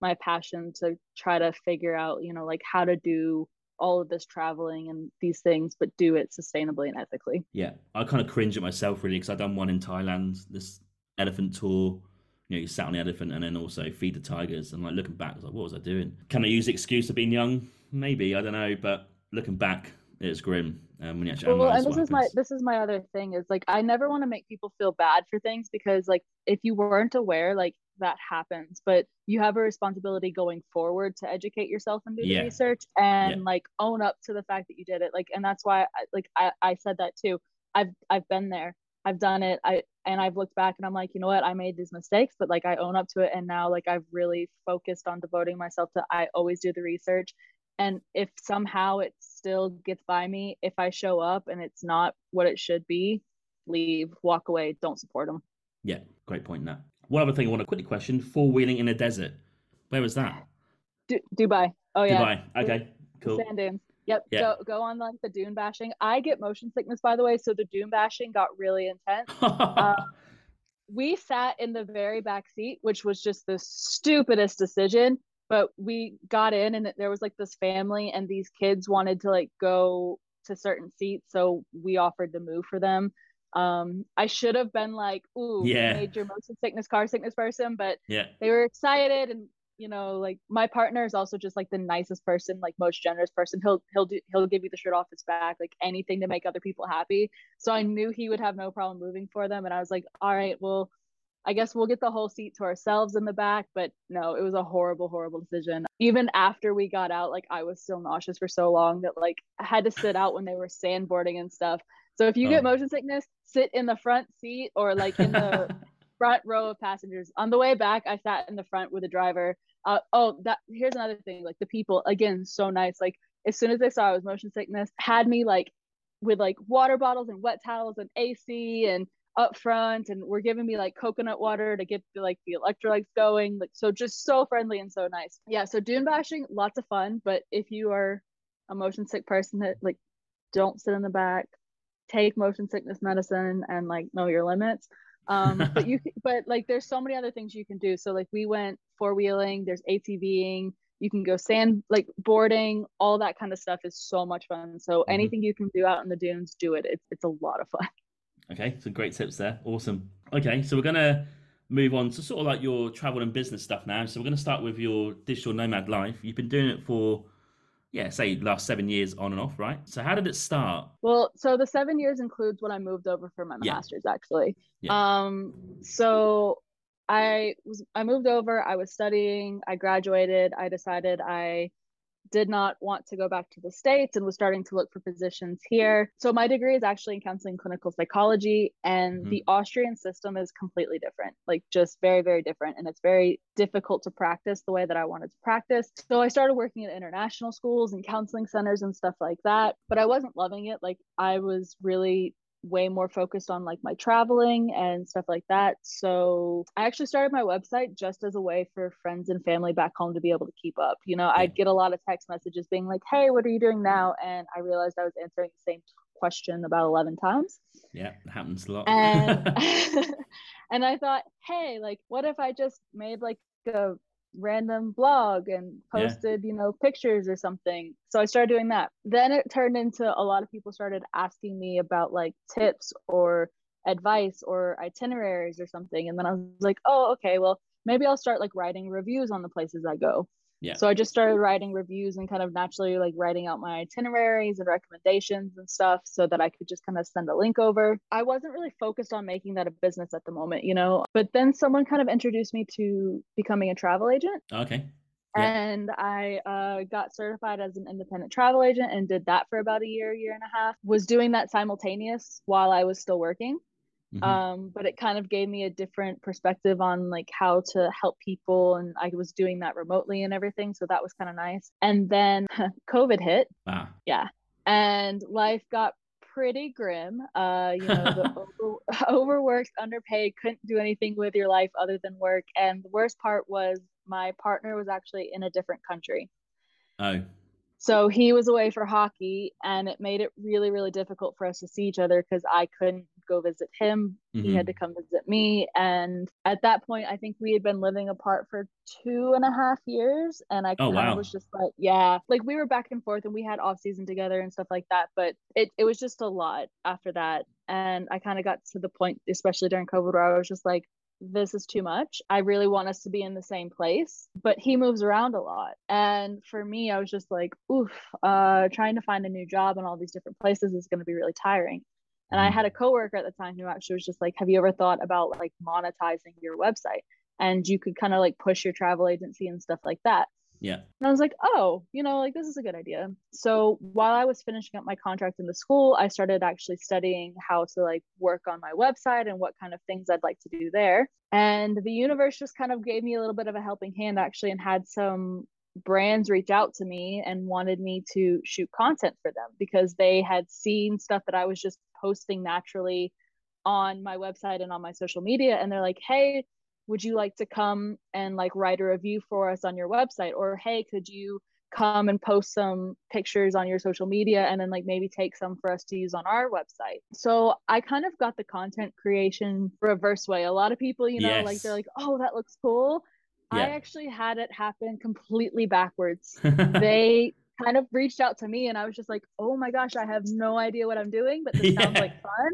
my passion to try to figure out you know like how to do all of this traveling and these things, but do it sustainably and ethically. Yeah, I kind of cringe at myself really because I've done one in Thailand, this elephant tour. You know, you sat on the elephant and then also feed the tigers. And like looking back, I was like, what was I doing? Can I use the excuse of being young? Maybe I don't know, but looking back, it's grim. Um, when you actually well, and this is happens. my this is my other thing is like I never want to make people feel bad for things because like if you weren't aware, like that happens but you have a responsibility going forward to educate yourself and do yeah. the research and yeah. like own up to the fact that you did it like and that's why I, like I, I said that too. I've i've been there. I've done it. I and i've looked back and i'm like you know what? I made these mistakes but like i own up to it. And now like i've really focused on devoting myself to i always do the research. And if somehow it still gets by me if i show up and it's not what it should be leave walk away don't support them yeah great point that one other thing I want to quickly question: four wheeling in a desert. Where was that? Dubai. Oh yeah. Dubai. Okay. Cool. Sand dunes. Yep. Yeah. Go go on like the dune bashing. I get motion sickness by the way, so the dune bashing got really intense. uh, *laughs* we sat in the very back seat, which was just the stupidest decision. But we got in, and there was like this family, and these kids wanted to like go to certain seats, so we offered to move for them. Um, I should have been like, ooh, yeah. major motion sickness, car sickness person, but yeah, they were excited and you know, like my partner is also just like the nicest person, like most generous person. He'll he'll do he'll give you the shirt off his back, like anything to make other people happy. So I knew he would have no problem moving for them, and I was like, all right, well, I guess we'll get the whole seat to ourselves in the back. But no, it was a horrible, horrible decision. Even after we got out, like I was still nauseous for so long that like I had to sit out when they were sandboarding and stuff. So if you oh. get motion sickness, sit in the front seat or like in the *laughs* front row of passengers. On the way back, I sat in the front with the driver. Uh, oh, that here's another thing. Like the people, again, so nice. Like as soon as they saw I was motion sickness, had me like with like water bottles and wet towels and AC and up front and we're giving me like coconut water to get the, like the electrolytes going like so just so friendly and so nice yeah so dune bashing lots of fun but if you are a motion sick person that like don't sit in the back take motion sickness medicine and like know your limits. Um but you *laughs* but like there's so many other things you can do. So like we went four wheeling there's atving you can go sand like boarding all that kind of stuff is so much fun. So mm-hmm. anything you can do out in the dunes do it. It's, it's a lot of fun. *laughs* Okay some great tips there. Awesome. Okay so we're gonna move on to sort of like your travel and business stuff now. So we're going to start with your digital nomad life. You've been doing it for yeah, say last seven years on and off, right? So how did it start? Well, so the seven years includes when I moved over for my yeah. master's, actually. Yeah. Um, so I was I moved over. I was studying. I graduated. I decided I did not want to go back to the States and was starting to look for positions here. So, my degree is actually in counseling clinical psychology, and mm-hmm. the Austrian system is completely different like, just very, very different. And it's very difficult to practice the way that I wanted to practice. So, I started working at international schools and counseling centers and stuff like that, but I wasn't loving it. Like, I was really way more focused on like my traveling and stuff like that. So I actually started my website just as a way for friends and family back home to be able to keep up. You know. I'd get a lot of text messages being like, "Hey, what are you doing now?" And I realized I was answering the same question about 11 times. Yeah, it happens a lot. And *laughs* *laughs* and I thought, "Hey, like what if I just made like a random blog and posted, yeah. you know, pictures or something. So I started doing that. Then it turned into a lot of people started asking me about like tips or advice or itineraries or something. And then I was like, oh, okay, well, maybe I'll start like writing reviews on the places I go. Yeah. So I just started writing reviews and kind of naturally like writing out my itineraries and recommendations and stuff so that I could just kind of send a link over. I wasn't really focused on making that a business at the moment, you know, but then someone kind of introduced me to becoming a travel agent. Okay. Yeah. And I uh, got certified as an independent travel agent and did that for about a year, year and a half. Was doing that simultaneous while I was still working. Mm-hmm. Um, but it kind of gave me a different perspective on like how to help people and i was doing that remotely and everything so that was kind of nice. And then *laughs* covid hit. Wow yeah. And life got pretty grim. Uh you know the *laughs* over, *laughs* overworked underpaid couldn't do anything with your life other than work. And the worst part was my partner was actually in a different country. Oh. So he was away for hockey and it made it really really difficult for us to see each other because i couldn't go visit him mm-hmm. he had mm-hmm. to come visit me and at that point i think we had been living apart for two and a half years and i oh, wow. of was just like yeah like we were back and forth and we had off season together and stuff like that but it, it was just a lot after that and i kind of got to the point especially during covid where i was just like this is too much. I really want us to be in the same place, but he moves around a lot. And for me, I was just like, oof, uh, trying to find a new job in all these different places is going to be really tiring. And I mm-hmm. had a coworker at the time who actually was just like, have you ever thought about like monetizing your website? And you could kind of like push your travel agency and stuff like that. Yeah. And I was like, oh, you know, like this is a good idea. So while I was finishing up my contract in the school, I started actually studying how to like work on my website and what kind of things I'd like to do there. And the universe just kind of gave me a little bit of a helping hand actually and had some brands reach out to me and wanted me to shoot content for them because they had seen stuff that I was just posting naturally on my website and on my social media. And they're like, "Hey, would you like to come and like write a review for us on your website? Or hey could you come and post some pictures on your social media and then like maybe take some for us to use on our website? So i kind of got the content creation reverse way. A lot of people you know yes. like they're like oh that looks cool yeah. i actually had it happen completely backwards *laughs* they kind of reached out to me and i was just like oh my gosh i have no idea what i'm doing but this yeah. *laughs* sounds like fun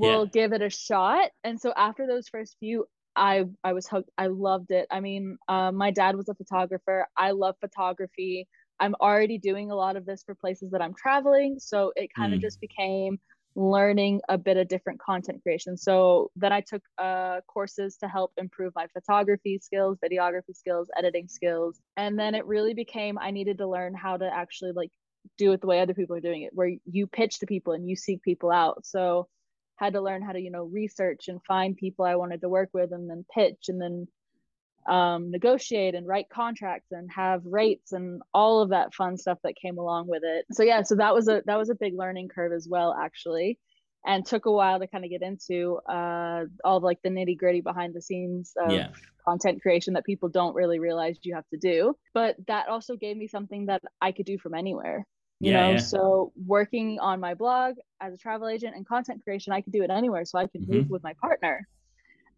we'll yeah. give it a shot. And so after those first few, I I was hooked. I loved it. I mean, uh, my dad was a photographer. I love photography. I'm already doing a lot of this for places that I'm traveling, so it kind of mm. just became learning a bit of different content creation. So then I took uh, courses to help improve my photography skills, videography skills, editing skills, and then it really became I needed to learn how to actually like do it the way other people are doing it, where you pitch to people and you seek people out. So had to learn how to you know research and find people i wanted to work with and then pitch and then um, negotiate and write contracts and have rates and all of that fun stuff that came along with it so yeah so that was a that was a big learning curve as well actually and took a while to kind of get into uh, all like the nitty gritty behind the scenes of yeah. content creation that people don't really realize you have to do but that also gave me something that i could do from anywhere you yeah, know yeah. so working on my blog as a travel agent and content creation i could do it anywhere so i could mm-hmm. move with my partner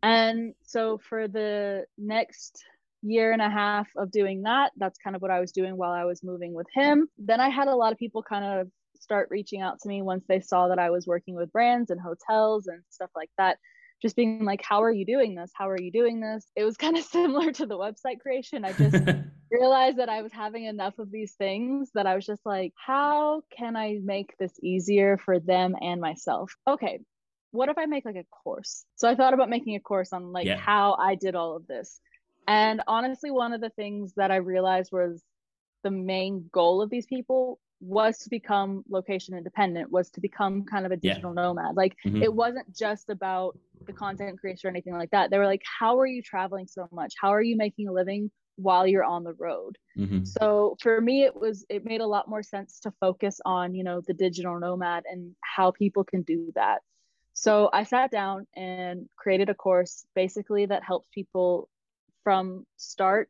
and so for the next year and a half of doing that that's kind of what i was doing while i was moving with him then i had a lot of people kind of start reaching out to me once they saw that i was working with brands and hotels and stuff like that just being like, how are you doing this? How are you doing this? It was *laughs* kind of similar to the website creation. I just *laughs* realized that I was having enough of these things that I was just like, how can I make this easier for them and myself? Okay, what if I make like a course? So I thought about making a course on like yeah. how I did all of this. And honestly, one of the things that I realized was the main goal of these people was to become location independent was to become kind of a digital yeah. nomad like mm-hmm. it wasn't just about the content creation or anything like that they were like how are you traveling so much how are you making a living while you're on the road mm-hmm. so for me it was it made a lot more sense to focus on you know the digital nomad and how people can do that so i sat down and created a course basically that helps people from start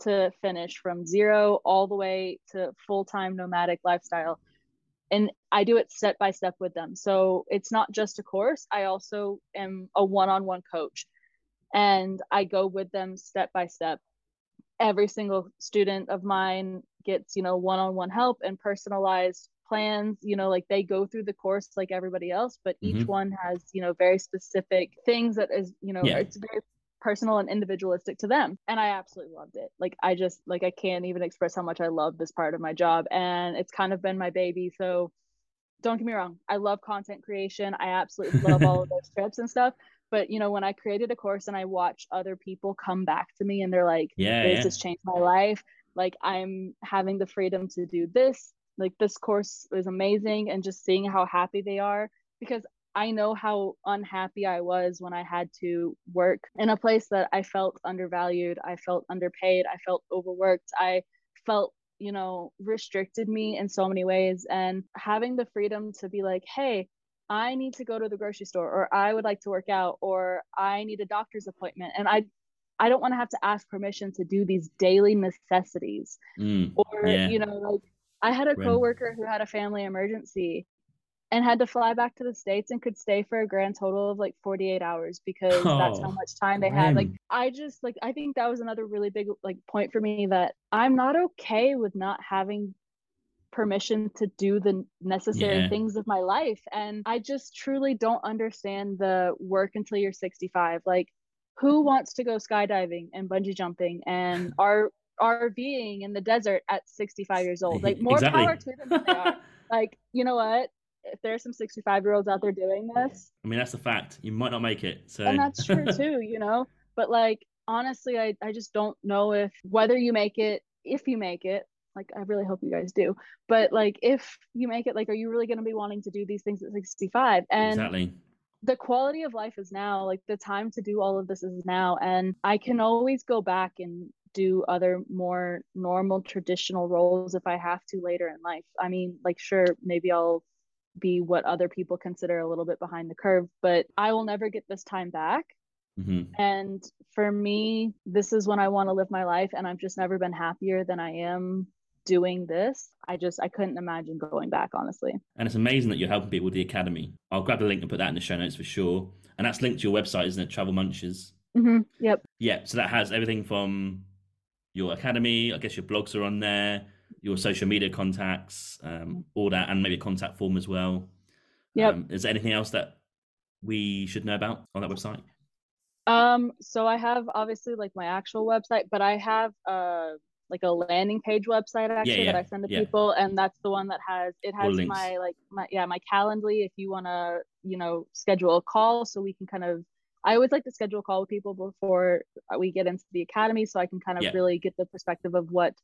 to finish from zero all the way to full-time nomadic lifestyle. And i do it step by step with them. So it's not just a course. I also am a one-on-one coach. And i go with them step by step. Every single student of mine gets you know one-on-one help and personalized plans you know like they go through the course like everybody else but mm-hmm. each one has you know very specific things that is you know yeah. it's very personal and individualistic to them and i absolutely loved it like i just like i can't even express how much i love this part of my job and it's kind of been my baby so don't get me wrong i love content creation i absolutely love all of *laughs* those trips and stuff but you know when i created a course and i watch other people come back to me and they're like yeah, this yeah. has changed my life like i'm having the freedom to do this like this course is amazing and just seeing how happy they are because I know how unhappy I was when I had to work in a place that I felt undervalued, I felt underpaid, I felt overworked, I felt, you know, restricted me in so many ways. And having the freedom to be like, hey, I need to go to the grocery store, or I would like to work out, or I need a doctor's appointment. And I I don't want to have to ask permission to do these daily necessities. Mm, or, yeah. you know, like I had a coworker who had a family emergency and had to fly back to the states and could stay for a grand total of like 48 hours because that's how Oh, much time they had. Like i just like i think that was another really big like point for me that i'm not okay with not having permission to do the necessary Yeah. things of my life. And i just truly don't understand the work until you're 65 like who wants to go skydiving and bungee jumping and *laughs* are RVing in the desert at 65 years old like *laughs* more Exactly. power to them if they are *laughs* like you know what if there's some 65 year olds out there doing this I mean, that's a fact. You might not make it. So and that's true *laughs* too you know but like honestly I, I just don't know if whether you make it if you make it like i really hope you guys do but like if you make it like are you really going to be wanting to do these things at 65 and exactly. the quality of life is now like the time to do all of this is now and i can always go back and do other more normal traditional roles if i have to later in life i mean like sure maybe i'll be what other people consider a little bit behind the curve but i will never get this time back hmm and for me this is when i want to live my life and i've just never been happier than i am doing this i just i couldn't imagine going back honestly And it's amazing that you're helping people with the academy. I'll grab the link and put that in the show notes for sure. And that's linked to your website, isn't it? Travel Munchers. hmm yep Yeah. So that has everything from your academy. I guess your blogs are on there, your social media contacts, um, all that, and maybe a contact form as well. Yeah. Um, is there anything else that we should know about on that website? Um, so I have obviously like my actual website, but I have uh like a landing page website actually that yeah, I send to yeah. people, and that's the one that has it has my like my yeah my Calendly if you want to you know schedule a call so we can kind of I always like to schedule a call with people before we get into the academy so I can kind of Yeah. really get the perspective of what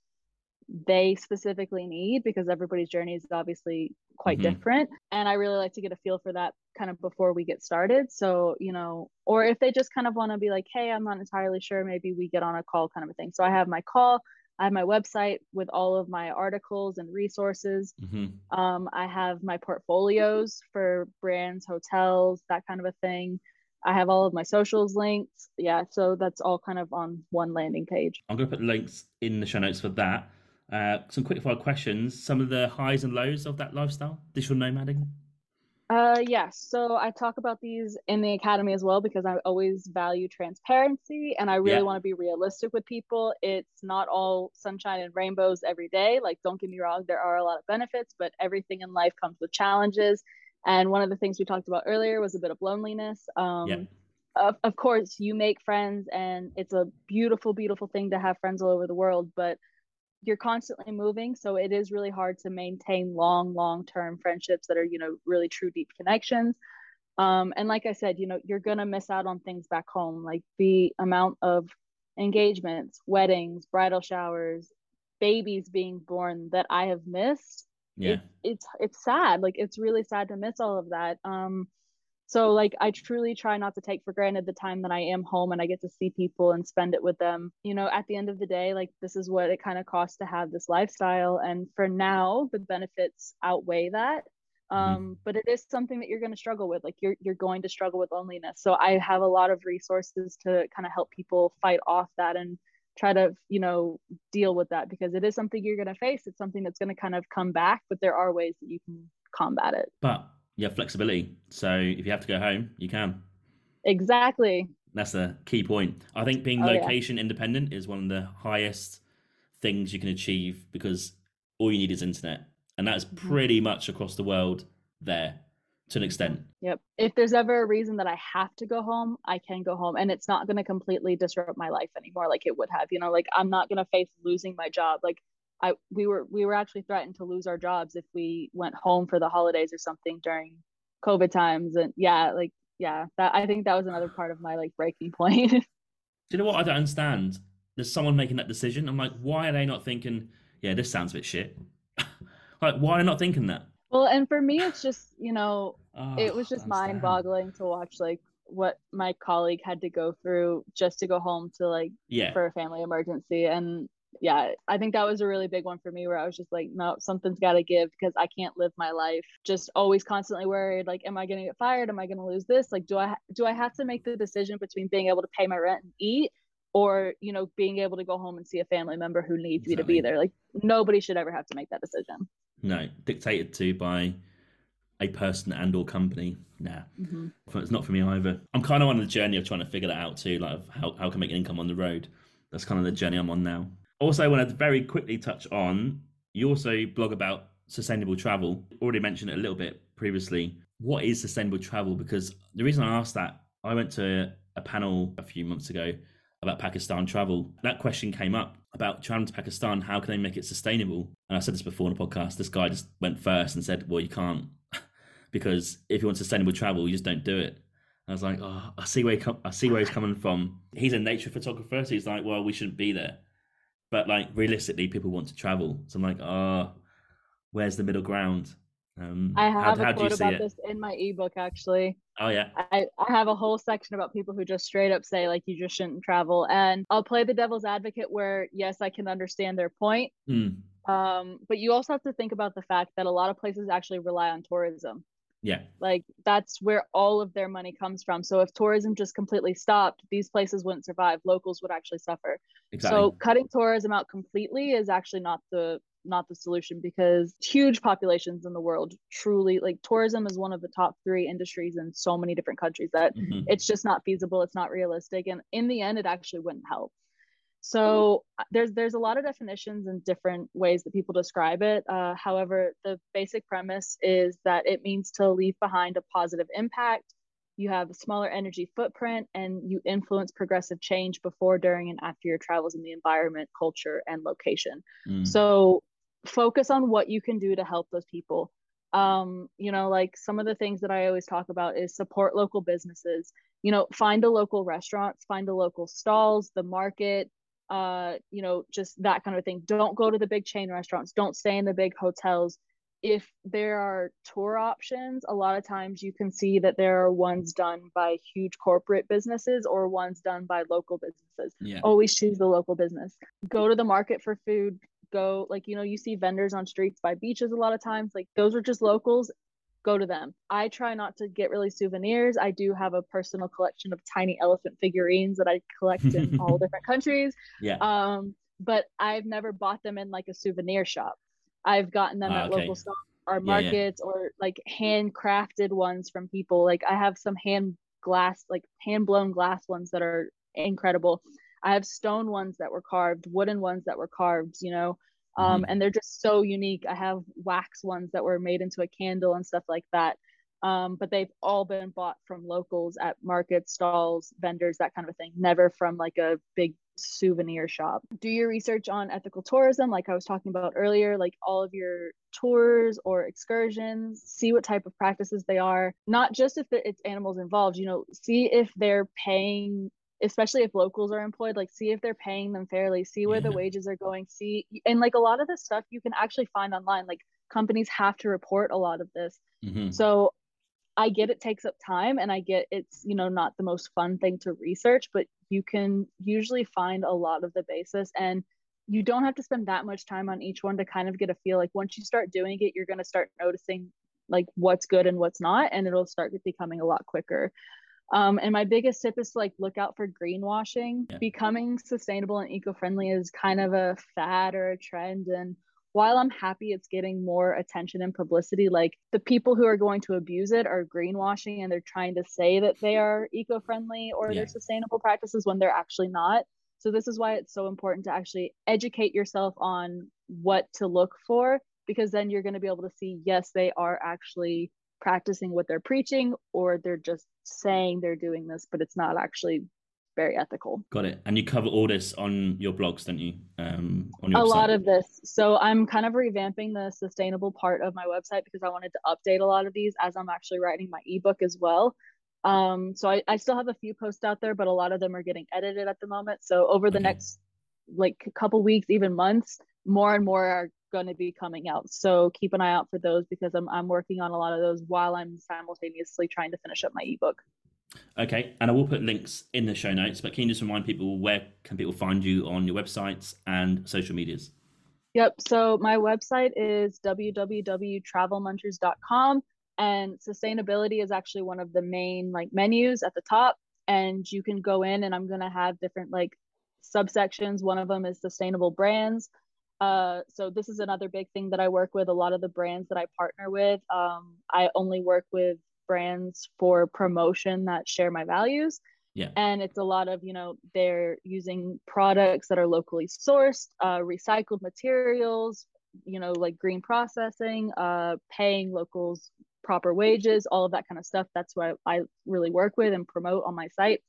they specifically need because everybody's journey is obviously quite Mhm. different. And i really like to get a feel for that kind of before we get started. So you know or if they just kind of want to be like hey i'm not entirely sure. Maybe we get on a call kind of a thing. So i have my call i have my website with all of my articles and resources. Hmm um, i have my portfolios for brands hotels that kind of a thing i have all of my socials linked yeah so that's all kind of on one landing page I'm going to put links in the show notes for that. Uh, some quick fire questions. Some of the highs and lows of that lifestyle, digital nomading. Uh, yes. So I talk about these in the academy as well because I always value transparency and I really Yeah. want to be realistic with people. It's not all sunshine and rainbows every day. Like, don't get me wrong, there are a lot of benefits, but everything in life comes with challenges. And one of the things we talked about earlier was a bit of loneliness. Um, Yeah. of, of course, you make friends and it's a beautiful, beautiful thing to have friends all over the world, but you're constantly moving so it is really hard to maintain long long term friendships that are you know really true deep connections um and like i said you know you're gonna miss out on things back home like the amount of engagements weddings bridal showers babies being born that i have missed Yeah. it, it's it's sad like it's really sad to miss all of that um so like i truly try not to take for granted the time that i am home and i get to see people and spend it with them you know at the end of the day like this is what it kind of costs to have this lifestyle and for now the benefits outweigh that um but it is something that you're going to struggle with like you're you're going to struggle with loneliness so i have a lot of resources to kind of help people fight off that and try to you know deal with that because it is something you're going to face it's something that's going to kind of come back but there are ways that you can combat it But you have flexibility. So if you have to go home, you can. exactly That's the key point. I think being Oh, yeah. location independent is one of the highest things you can achieve because all you need is internet. And that's Mhm. pretty much across the world there. To an extent. Yep. If there's ever a reason that I have to go home, I can go home and it's not going to completely disrupt my life anymore like it would have. You know, like I'm not going to face losing my job. Like I we were we were actually threatened to lose our jobs if we went home for the holidays or something during COVID times and yeah, like yeah, that I think that was another part of my like breaking *laughs* point. Do you know what I don't understand? There's someone making that decision. I'm like, why are they not thinking, yeah, this sounds a bit shit? *laughs* like, why are they not thinking that? Well, and for me, it's just, you know, oh, it was just mind boggling to watch like what my colleague had to go through just to go home to like, yeah, for a family emergency. And yeah, I think that was a really big one for me where I was just like, no, something's got to give because I can't live my life just always constantly worried like am I going to get fired? Am I going to lose this? Like do I do I have to make the decision between being able to pay my rent and eat or, you know, being able to go home and see a family member who needs exactly. me to be there? Like nobody should ever have to make that decision. No, dictated to by a person and or company. Nah, mm-hmm. it's not for me either. I'm kind of on the journey of trying to figure that out too, like how how can I make an income on the road. That's kind of the journey I'm on now. Also, I want to very quickly touch on you also blog about sustainable travel. Already mentioned it a little bit previously. What is sustainable travel? Because the reason I asked that, I went to a panel a few months ago about Pakistan travel. That question came up about traveling to Pakistan. How can they make it sustainable? And I said this before in the podcast. This guy just went first and said, "Well, you can't, *laughs* because if you want sustainable travel, you just don't do it." I was like, "Oh, I see where he com- I see where he's coming from." He's a nature photographer, so he's like, "Well, we shouldn't be there." but like realistically, people want to travel. So I'm like, oh, where's the middle ground? Um, I have how, a how quote about it? this in my ebook actually. Oh yeah. I, I have a whole section about people who just straight up say like you just shouldn't travel. And I'll play the devil's advocate where yes, I can understand their point. Mm. Um, but you also have to think about the fact that a lot of places actually rely on tourism. Yeah. Like that's where all of their money comes from. So if tourism just completely stopped, these places wouldn't survive. Locals would actually suffer. Exactly. So cutting tourism out completely is actually not the not the solution because huge populations in the world truly like tourism is one of the top 3 industries in so many different countries that mm-hmm. it's just not feasible, it's not realistic and in the end it actually wouldn't help. So uh, there's there's a lot of definitions and different ways that people describe it. Uh, however, the basic premise is that it means to leave behind a positive impact. You have a smaller energy footprint, and you influence progressive change before, during, and after your travels in the environment, culture, and location. Mm. So focus on what you can do to help those people. Um, you know, like some of the things that I always talk about is support local businesses. You know, find the local restaurants, find the local stalls, the market, uh, you know, just that kind of thing. Don't go to the big chain restaurants. Don't stay in the big hotels. If there are tour options, a lot of times you can see that there are ones done by huge corporate businesses or ones done by local businesses. Yeah. Always choose the local business. Go to the market for food. Go, like, you know, you see vendors on streets by beaches a lot of times. Like, those are just locals go to them. I try not to get really souvenirs. I do have a personal collection of tiny elephant figurines that I collect in *laughs* all different countries. Yeah. Um, but I've never bought them in like a souvenir shop. I've gotten them at okay. local stores or markets yeah, yeah. or like handcrafted ones from people. Like I have some hand glass, like hand blown glass ones that are incredible. I have stone ones that were carved, wooden ones that were carved, you know um, mm-hmm. and they're just so unique. I have wax ones that were made into a candle and stuff like that. Um, but they've all been bought from locals at markets, stalls, vendors, that kind of thing. Never from like a big souvenir shop. Do your research on ethical tourism, like I was talking about earlier, like all of your tours or excursions, see what type of practices they are, not just if it's animals involved, you know, see if they're paying especially if locals are employed like see if they're paying them fairly see where yeah. the wages are going see and like a lot of this stuff you can actually find online like companies have to report a lot of this mm-hmm. so i get it takes up time and i get it's you know not the most fun thing to research but you can usually find a lot of the basis and you don't have to spend that much time on each one to kind of get a feel like once you start doing it you're going to start noticing like what's good and what's not and it'll start becoming a lot quicker um, and my biggest tip is to like look out for greenwashing. Yeah. Becoming sustainable and eco-friendly is kind of a fad or a trend. And while I'm happy it's getting more attention and publicity, like the people who are going to abuse it are greenwashing and they're trying to say that they are eco-friendly or yeah. they're sustainable practices when they're actually not. So this is why it's so important to actually educate yourself on what to look for because then you're going to be able to see yes they are actually practicing what they're preaching or they're just saying they're doing this but it's not actually very ethical. Got it. And you cover all this on your blogs don't you? Um on your a website? lot of this. So i'm kind of revamping the sustainable part of my website because i wanted to update a lot of these as i'm actually writing my ebook as well. Um so i, I still have a few posts out there but a lot of them are getting edited at the moment. So over the okay. next like couple weeks even months more and more are going to be coming out. So keep an eye out for those because I'm I'm working on a lot of those while I'm simultaneously trying to finish up my ebook. Okay, and I will put links in the show notes. But can you just remind people where can people find you on your websites and social medias? Yep. So my website is www.travelmunchers.com, and sustainability is actually one of the main like menus at the top. And you can go in, and I'm gonna have different like subsections. One of them is sustainable brands. Uh, so this is another big thing that I work with. A lot of the brands that I partner with, um, I only work with brands for promotion that share my values. Yeah. And it's a lot of, you know, they're using products that are locally sourced, uh, recycled materials, you know, like green processing, uh, paying locals proper wages, all of that kind of stuff. That's what I really work with and promote on my site.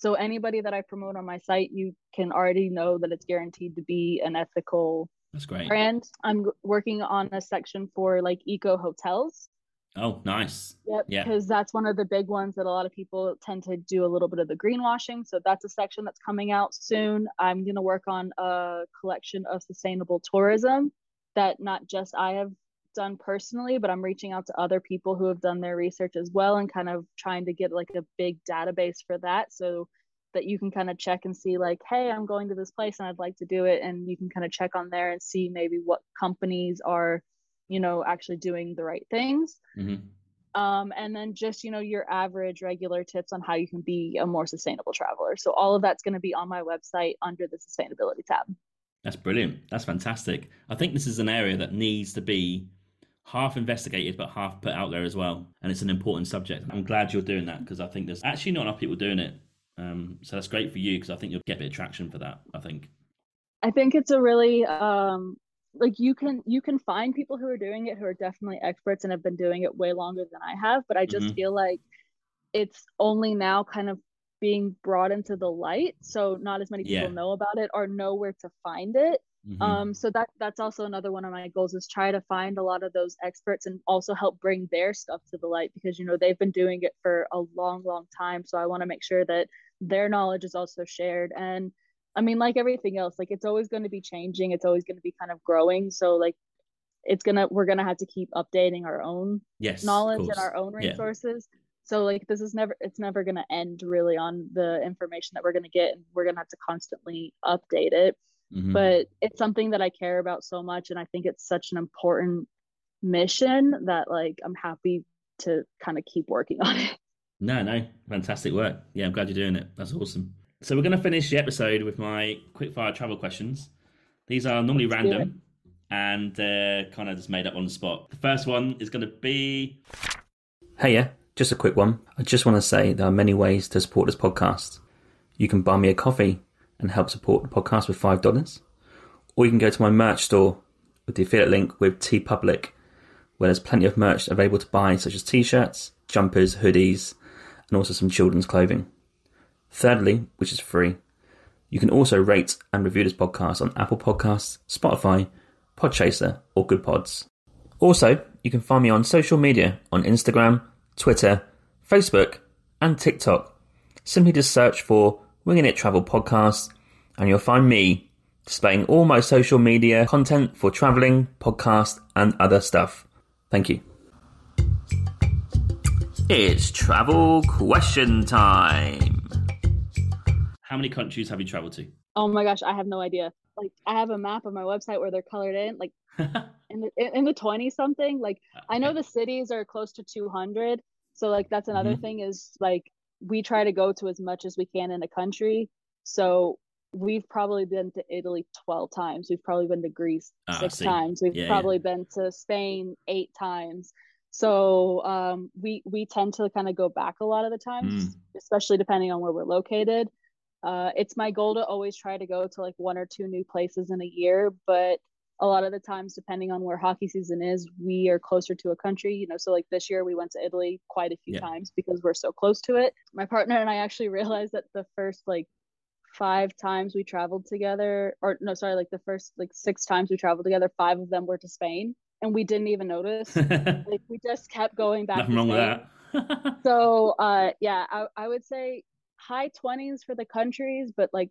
So anybody that I promote on my site, you can already know that it's guaranteed to be an ethical That's great. brand. I'm working on a section for like eco hotels. Oh, nice. Yep. Yeah. Because that's one of the big ones that a lot of people tend to do a little bit of the greenwashing. So that's a section that's coming out soon. I'm going to work on a collection of sustainable tourism that not just I have done personally, but I'm reaching out to other people who have done their research as well and kind of trying to get like a big database for that so that you can kind of check and see like, hey, I'm going to this place and I'd like to do it. And you can kind of check on there and see maybe what companies are, you know, actually doing the right things. Mm-hmm. Um, and then just, you know, your average regular tips on how you can be a more sustainable traveler. So all of that's going to be on my website under the sustainability tab. That's brilliant. That's fantastic. I think this is an area that needs to be half investigated but half put out there as well. And it's an important subject. I'm glad you're doing that because i think there's actually not enough people doing it. Um, so that's great for you because i think you'll get a bit of traction for that i think. I think it's a really um, like you can you can find people who are doing it who are definitely experts and have been doing it way longer than i have but i just mm-hmm. feel like it's only now kind of being brought into the light so not as many people yeah. know about it or know where to find it Mm-hmm. Um, so that that's also another one of my goals is try to find a lot of those experts and also help bring their stuff to the light because you know they've been doing it for a long, long time. So I want to make sure that their knowledge is also shared. And I mean, like everything else, like it's always going to be changing. It's always going to be kind of growing. So like it's gonna we're gonna have to keep updating our own yes, knowledge and our own resources. Yeah. So like this is never it's never gonna end really on the information that we're gonna get and we're gonna have to constantly update it. Mm-hmm. But it's something that I care about so much. And I think it's such an important mission that like I'm happy to kind of keep working on it. No, no, fantastic work. Yeah, I'm glad you're doing it. That's awesome. So we're going to finish the episode with my quickfire travel questions. These are normally Let's random and they're kind of just made up on the spot. The first one is going to be Hey, yeah, just a quick one. I just want to say there are many ways to support this podcast. You can buy me a coffee and help support the podcast with $5. Or you can go to my merch store with the affiliate link with TeePublic, where there's plenty of merch available to buy, such as t shirts, jumpers, hoodies, and also some children's clothing. Thirdly, which is free, you can also rate and review this podcast on Apple Podcasts, Spotify, Podchaser, or Good Pods. Also, you can find me on social media on Instagram, Twitter, Facebook, and TikTok. Simply just search for Winging It Travel Podcast, and you'll find me displaying all my social media content for traveling, podcast, and other stuff. Thank you. It's travel question time. How many countries have you traveled to? Oh my gosh, I have no idea. Like, I have a map on my website where they're colored in, like *laughs* in the in the twenty something. Like, okay. I know the cities are close to two hundred, so like that's another mm-hmm. thing is like we try to go to as much as we can in a country. So we've probably been to Italy 12 times. We've probably been to Greece ah, six times. We've yeah, probably yeah. been to Spain eight times. So um, we we tend to kind of go back a lot of the times, mm. especially depending on where we're located. Uh, it's my goal to always try to go to like one or two new places in a year, but a lot of the times depending on where hockey season is we are closer to a country you know so like this year we went to italy quite a few yeah. times because we're so close to it my partner and i actually *laughs* realized that the first like five times we traveled together or no sorry like the first like six times we traveled together five of them were to spain and we didn't even notice *laughs* like we just kept going back nothing wrong spain. with that *laughs* so uh yeah I, I would say high 20s for the countries but like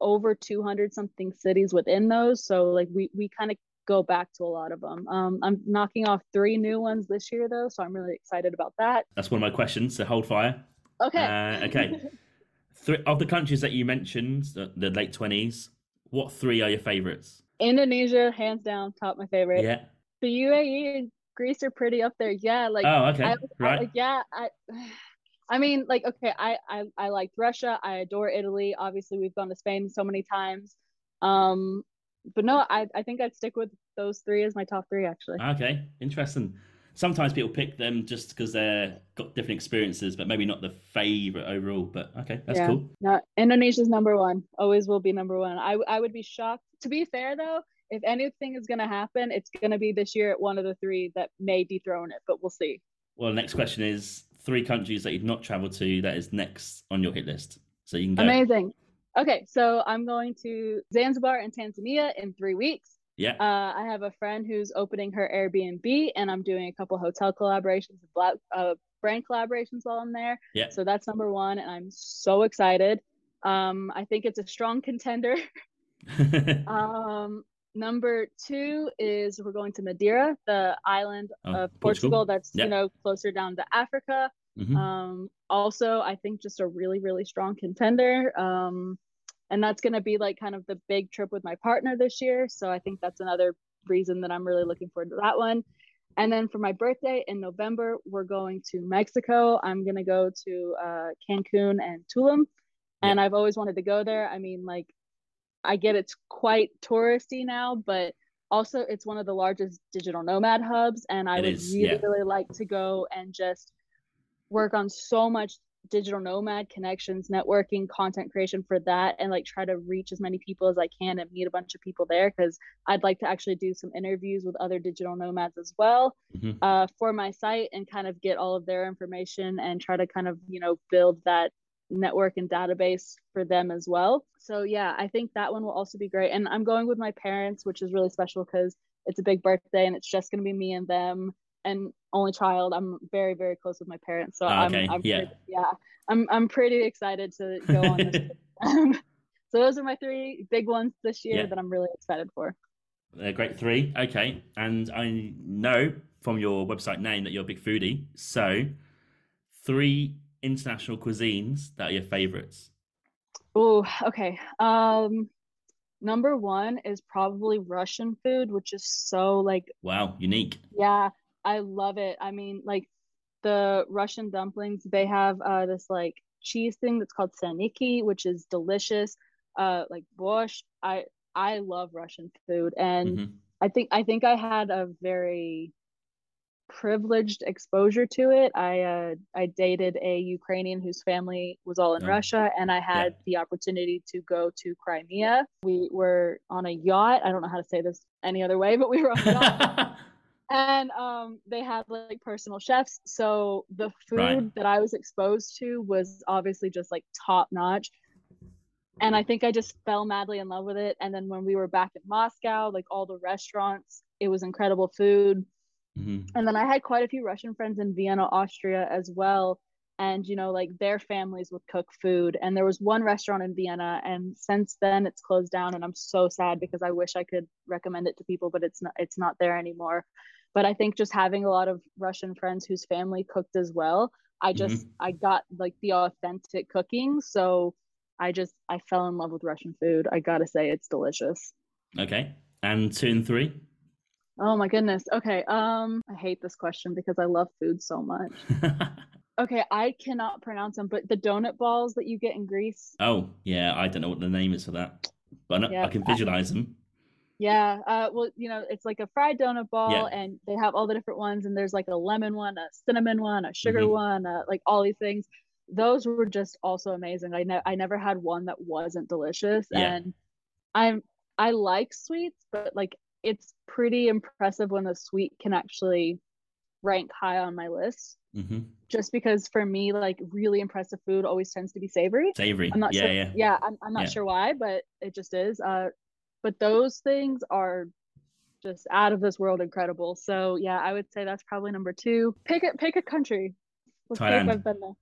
over 200 something cities within those. So like we we kind of go back to a lot of them um i'm knocking off three new ones this year though so i'm really excited about that. That's one of my questions so hold fire. Okay. Uh, okay. *laughs* Three of the countries that you mentioned the, the late 20s what three are your favorites? Indonesia hands down top my favorite. Yeah. The uae and greece are pretty up there. Yeah like oh okay. I, right. I, yeah i I mean, like, okay, I, I I liked Russia. I adore Italy. Obviously, we've gone to Spain so many times. Um, but no, I I think I'd stick with those three as my top three. Actually. Okay, interesting. Sometimes people pick them just because they're got different experiences, but maybe not the favorite overall. But okay, that's yeah. cool. No, Indonesia's number one. Always will be number one. I I would be shocked. To be fair though, if anything is going to happen, it's going to be this year at one of the three that may dethrone it, but we'll see. Well, next question is three countries that you've not traveled to that is next on your hit list. So you can go. Amazing. Okay, so I'm going to Zanzibar and Tanzania in three weeks. Yeah. Uh, I have a friend who's opening her Airbnb, and I'm doing a couple hotel collaborations, black, uh, brand collaborations while I'm there. Yeah. So that's number one, and I'm so excited. Um, I think it's a strong contender. *laughs* *laughs* um, Number two is we're going to Madeira, the island oh, of Portugal, Portugal. that's yep. you know closer down to Africa. Mm-hmm. Um, also, I think just a really really strong contender. Um, and that's going to be like kind of the big trip with my partner this year. So I think that's another reason that I'm really looking forward to that one. And then for my birthday in November, we're going to Mexico. I'm going to go to uh, Cancun and Tulum. And I've always wanted to go there. I mean, like I get it's quite touristy now, but also it's one of the largest digital nomad hubs. And I it would is, really, yeah. really like to go and just work on so much digital nomad connections, networking, content creation for that, and like try to reach as many people as I can and meet a bunch of people there because I'd like to actually do some interviews with other digital nomads as well mm-hmm. uh, for my site and kind of get all of their information and try to kind of, you know, build that network and database for them as well. So yeah, I think that one will also be great. And I'm going with my parents, which is really special because it's a big birthday and it's just gonna be me and them and only child. I'm very, very close with my parents. So ah, okay. I'm, I'm yeah. Pretty, yeah. I'm I'm pretty excited to go on this. *laughs* so those are my three big ones this year yeah. that I'm really excited for. They're great three. Okay. And I know from your website name that you're a big foodie. So three international cuisines that are your favorites? Oh, okay. Um, number one is probably Russian food, which is so like wow, unique. Yeah, I love it. I mean, like the Russian dumplings, they have uh this like cheese thing that's called syrniki, which is delicious. Uh, like borscht. I I love Russian food, and mm-hmm. I think I think I had a very privileged exposure to it. I uh, I dated a Ukrainian whose family was all in oh. Russia, and I had yeah. the opportunity to go to Crimea. We were on a yacht. I don't know how to say this any other way, but we were on a yacht. *laughs* and um, they had like personal chefs. So the food right. that I was exposed to was obviously just like top notch. And I think I just fell madly in love with it. And then when we were back in Moscow, like all the restaurants, it was incredible food Mm-hmm. And then I had quite a few Russian friends in Vienna, Austria as well. And, you know, like their families would cook food. And there was one restaurant in Vienna. And since then it's closed down. And I'm so sad because I wish I could recommend it to people, but it's not, it's not there anymore. But I think just having a lot of Russian friends whose family cooked as well, I just, mm-hmm. I got like the authentic cooking. So I just, I fell in love with Russian food. I gotta say, it's delicious. Okay. And two and three? Oh my goodness. Okay. Um, I hate this question because I love food so much. *laughs* okay, I cannot pronounce them, but the donut balls that you get in Greece. Oh yeah, I don't know what the name is for that, but I, yeah, I can visualize I, them. Yeah. Uh, well, you know, it's like a fried donut ball, yeah. and they have all the different ones, and there's like a lemon one, a cinnamon one, a sugar mm-hmm. one, uh, like all these things. Those were just also amazing. I ne- I never had one that wasn't delicious, yeah. and I'm I like sweets, but like it's pretty impressive when the sweet can actually rank high on my list. Mm-hmm. Just because for me, like really impressive food always tends to be savory. Savory. I'm not yeah, sure. yeah. Yeah, I'm, I'm not Yeah. sure why, but it just is. Uh, but those things are just out of this world incredible. So yeah, I would say that's probably number two. Pick a pick a country. Let's Thailand. I've been there.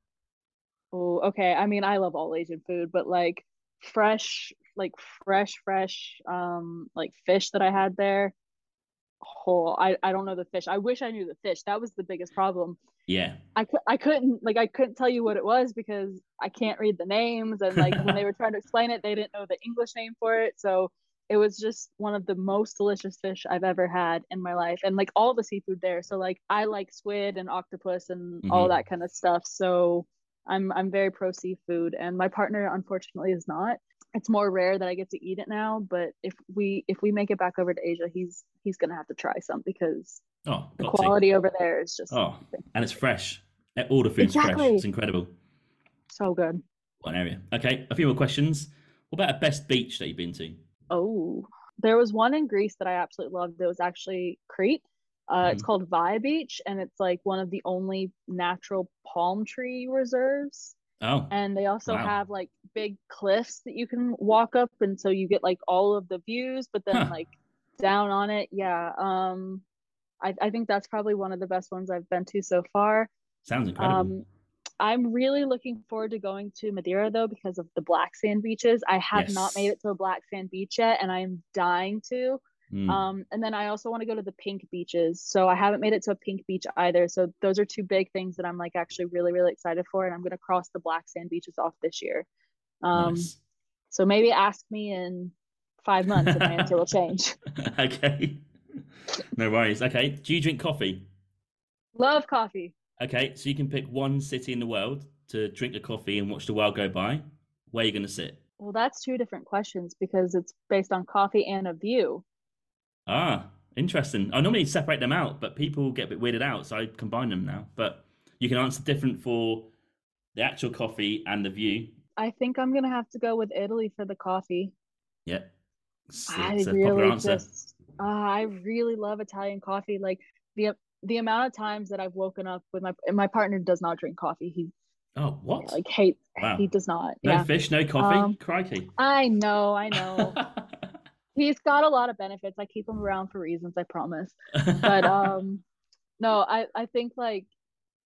Oh, okay. I mean, I love all Asian food, but like fresh, like fresh, fresh, um, like fish that I had there. Oh, I I don't know the fish. I wish I knew the fish. That was the biggest problem. Yeah. I, I couldn't like I couldn't tell you what it was because I can't read the names and like when they were trying to explain it they didn't know the English name for it so it was just one of the most delicious fish I've ever had in my life and like all the seafood there so like I like squid and octopus and all Mhm. that kind of stuff so I'm I'm very pro seafood and my partner unfortunately is not it's more rare that I get to eat it now but if we if we make it back over to Asia he's he's gonna have to try some because Oh, the got to. quality over there is just Oh, and it's fresh. All the food's fresh. It's incredible. so good One area. Okay, a few more questions. What about a best beach that you've been to? Oh, there was one in Greece that I absolutely loved. It was actually Crete. Uh, It's Mhm. called Vai Beach, and it's like one of the only natural palm tree reserves. Oh, And they also Wow. have like big cliffs that you can walk up, and so you get like all of the views. But then Huh. like down on it, yeah. Um, I I think that's probably one of the best ones I've been to so far. sounds incredible. Um, I'm really looking forward to going to Madeira though because of the black sand beaches. I have not made it to a black sand beach yet, and I am dying to. Mm. Um, and then I also want to go to the pink beaches. So I haven't made it to a pink beach either. So those are two big things that I'm like actually really, really excited for. And I'm gonna cross the black sand beaches off this year. Um, nice. so maybe ask me in five months and my answer will change. *laughs* okay. No worries. Okay. Do you drink coffee? Love coffee. Okay, so you can pick one city in the world to drink a coffee and watch the world go by. Where are you going to sit? Well, that's two different questions because it's based on coffee and a view. Ah, interesting. I normally separate them out, but people get a bit weirded out, so I combine them now. But you can answer different for the actual coffee and the view. I think I'm gonna have to go with Italy for the coffee. Yeah, it's, I it's really answer. just, uh, I really love Italian coffee. Like the the amount of times that I've woken up with my my partner does not drink coffee. He Oh, what? like hates. Wow. He does not. no yeah, fish, no coffee. Um, Crikey. I know. I know. *laughs* He's got a lot of benefits. I keep him around for reasons. I promise. But um, *laughs* no, I I think like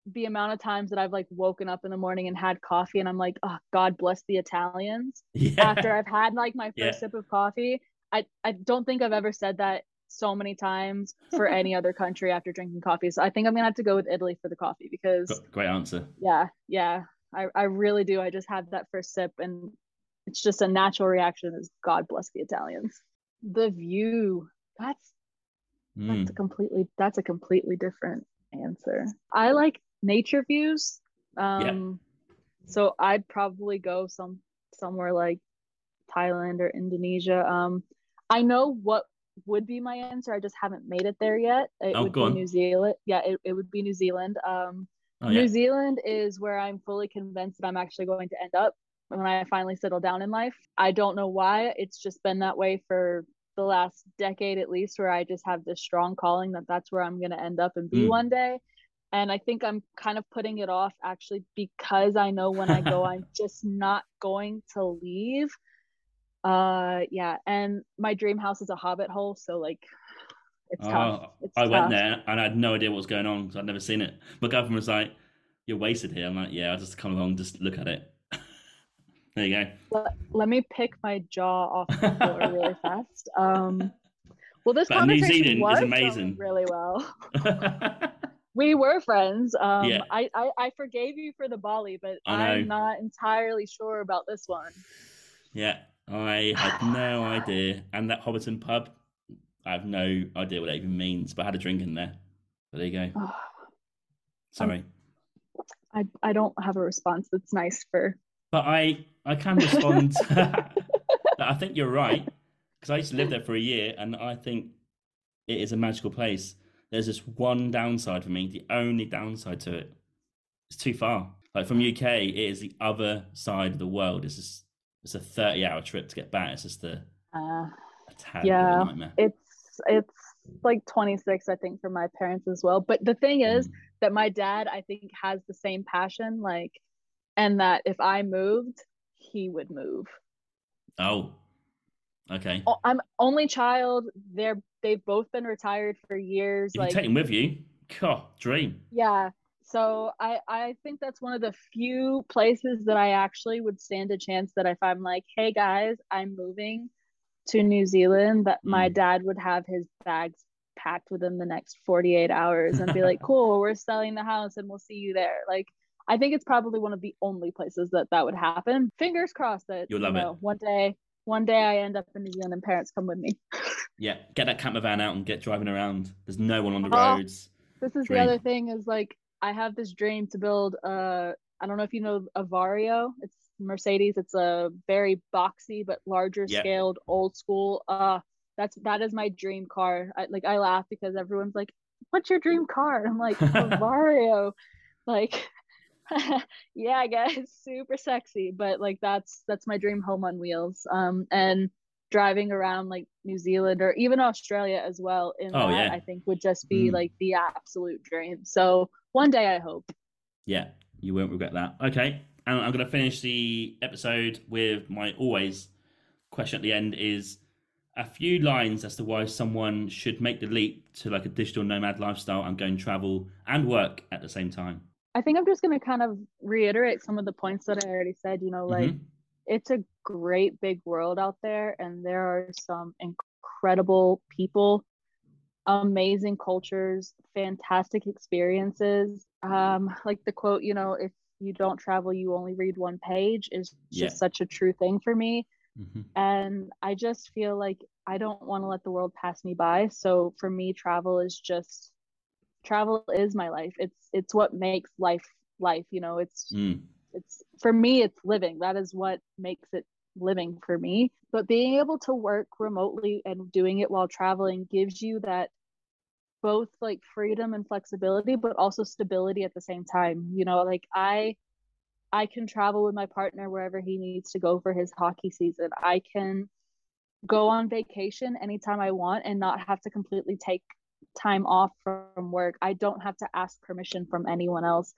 the amount of times that I've like woken up in the morning and had coffee and I'm like, oh, God bless the Italians. yeah. after I've had like my first sip of coffee. I, I don't think I've ever said that so many times for *laughs* any other country after drinking coffee. So I think I'm gonna have to go with Italy for the coffee because Great answer. yeah, yeah, I, I really do. I just had that first sip and it's just a natural reaction is God bless the Italians. The view. That's Mm. that's a completely that's a completely different answer. I like nature views. Um so I'd probably go some somewhere like Thailand or Indonesia. Um I know what would be my answer. I just haven't made it there yet. It Oh, would go be on. New Zealand. Yeah, it, it would be New Zealand. Um Oh, yeah. New Zealand is where I'm fully convinced that I'm actually going to end up when I finally settle down in life. I don't know why. It's just been that way for the last decade at least, where I just have this strong calling that that's where I'm going to end up and be Mm. one day. And I think I'm kind of putting it off actually because I know when I go, *laughs* I'm just not going to leave. Uh, yeah. And my dream house is a hobbit hole. So, like, it's tough. Oh, It's I went there and I had no idea what was going on because I'd never seen it. My girlfriend was like, "You're wasted here." I'm like, "Yeah, I'll just come along, just look at it." *laughs* there you let, let me pick my jaw off the floor really *laughs* fast. Um, well, this But conversation was amazing. really well. *laughs* We were friends. Um, Yeah. I, I I forgave you for the Bali, but I'm not entirely sure about this one. yeah, I had no idea. And that Hobbiton pub, I have no idea what it even means. But I had a drink in there. But there you go. Oh, Sorry, I I don't have a response that's nice for. but I I can respond. *laughs* I think you're right because I used to live there for a year, and I think it is a magical place. There's just one downside for me. The only downside to it, it's too far. Like from UK, it is the other side of the world. It's just it's a 30 hour trip to get back. It's just a, Uh, a Yeah. a it's it's like 26 I think for my parents as well. But the thing is mm. that my dad I think has the same passion like and that if I moved, he would move. Oh. Okay. I'm only child. They're they've both been retired for years. You like take him with you. God, dream. Yeah. So I I think that's one of the few places that I actually would stand a chance that if I'm like, hey guys, I'm moving to New Zealand, that mm. my dad would have his bags packed within the next 48 hours and be like, *laughs* cool, we're selling the house and we'll see you there. Like I think it's probably one of the only places that that would happen. Fingers crossed that you'll love you know, it. One day, one day I end up in New Zealand and parents come with me. *laughs* yeah, get that camper van out and get driving around. There's no one on the uh, roads. This is dream. the other thing is like I have this dream to build a. I don't know if you know a Vario. It's Mercedes. It's a very boxy but larger yep. scaled, old school. Uh, that's that is my dream car. I, like I laugh because everyone's like, "What's your dream car?" I'm like, *laughs* "A Vario." like *laughs* yeah, I guess *laughs* super sexy, but like that's that's my dream home on wheels. Um, and driving around like New Zealand or even Australia as well in oh, that, yeah. I think would just be mm. like the absolute dream. So one day I hope. Yeah, you won't regret that. Okay. And I'm going to finish the episode with my always question at the end is a few lines as to why someone should make the leap to like a digital nomad lifestyle and go and travel and work at the same time. I think I'm just going to kind of reiterate some of the points that I already said. You know, like mm-hmm. it's a great big world out there, and there are some incredible people, amazing cultures, fantastic experiences. Um, like the quote, you know, if you don't travel, you only read one page is just yeah. such a true thing for me. Mm-hmm. And I just feel like I don't want to let the world pass me by. So for me, travel is just travel is my life it's it's what makes life life you know it's mm. it's for me it's living that is what makes it living for me. But being able to work remotely and doing it while traveling gives you that both like freedom and flexibility but also stability at the same time you know like i i can travel with my partner wherever he needs to go for his hockey season. I can go on vacation anytime i want and not have to completely take time off from work, I don't have to ask permission from anyone else.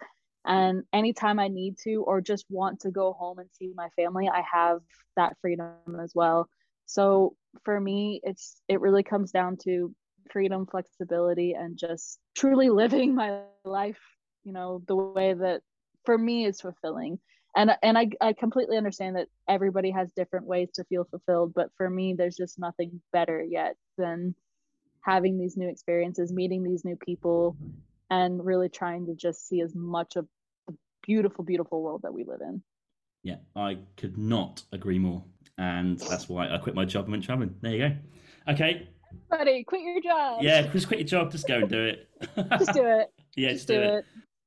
And anytime I need to or just want to go home and see my family, I have that freedom as well. So for me, it's it really comes down to freedom, flexibility, and just truly *laughs* living my life, you know, the way that for me is fulfilling. And and I, I completely understand that everybody has different ways to feel fulfilled, but for me, there's just nothing better yet than having these new experiences, meeting these new people, and really trying to just see as much of the beautiful, beautiful world that we live in. Yeah, I could not agree more. And that's why I quit my job and went traveling. There you go. Okay. Buddy, quit your job. Yeah, just quit your job. Just go and do it. *laughs* just do it. *laughs* yeah, just, just do, do it. it.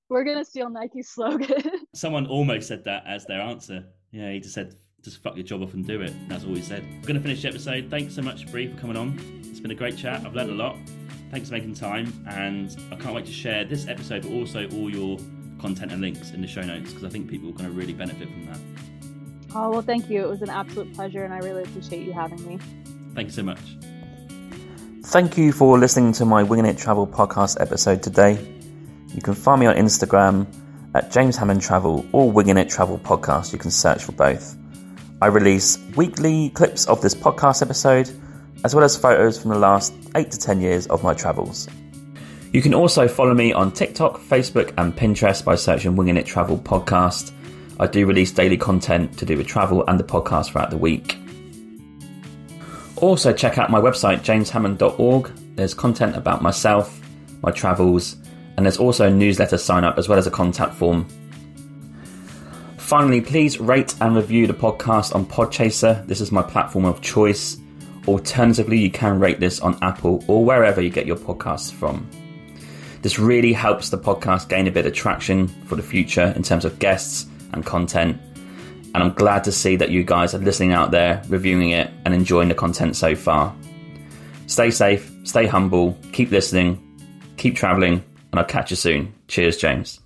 We're going to steal Nike's slogan. *laughs* Someone almost said that as their answer. Yeah, he just said, just fuck your job off and do it. That's all he said. We're going to finish the episode. Thanks so much, Bri, for coming on. It's been a great chat. I've learned a lot. Thanks for making time, and I can't wait to share this episode, but also all your content and links in the show notes because I think people are going to really benefit from that. Oh, well, thank you. It was an absolute pleasure, and I really appreciate you having me. Thank you so much. Thank you for listening to my Winging It Travel podcast episode today. You can find me on Instagram at James Hammond Travel or Winging It Travel Podcast. You can search for both. I release weekly clips of this podcast episode as well as photos from the last 8 to 10 years of my travels. You can also follow me on TikTok, Facebook, and Pinterest by searching Winging It Travel Podcast. I do release daily content to do with travel and the podcast throughout the week. Also, check out my website, jameshammond.org. There's content about myself, my travels, and there's also a newsletter sign up as well as a contact form. Finally, please rate and review the podcast on Podchaser. This is my platform of choice. Alternatively, you can rate this on Apple or wherever you get your podcasts from. This really helps the podcast gain a bit of traction for the future in terms of guests and content. And I'm glad to see that you guys are listening out there, reviewing it, and enjoying the content so far. Stay safe, stay humble, keep listening, keep traveling, and I'll catch you soon. Cheers, James.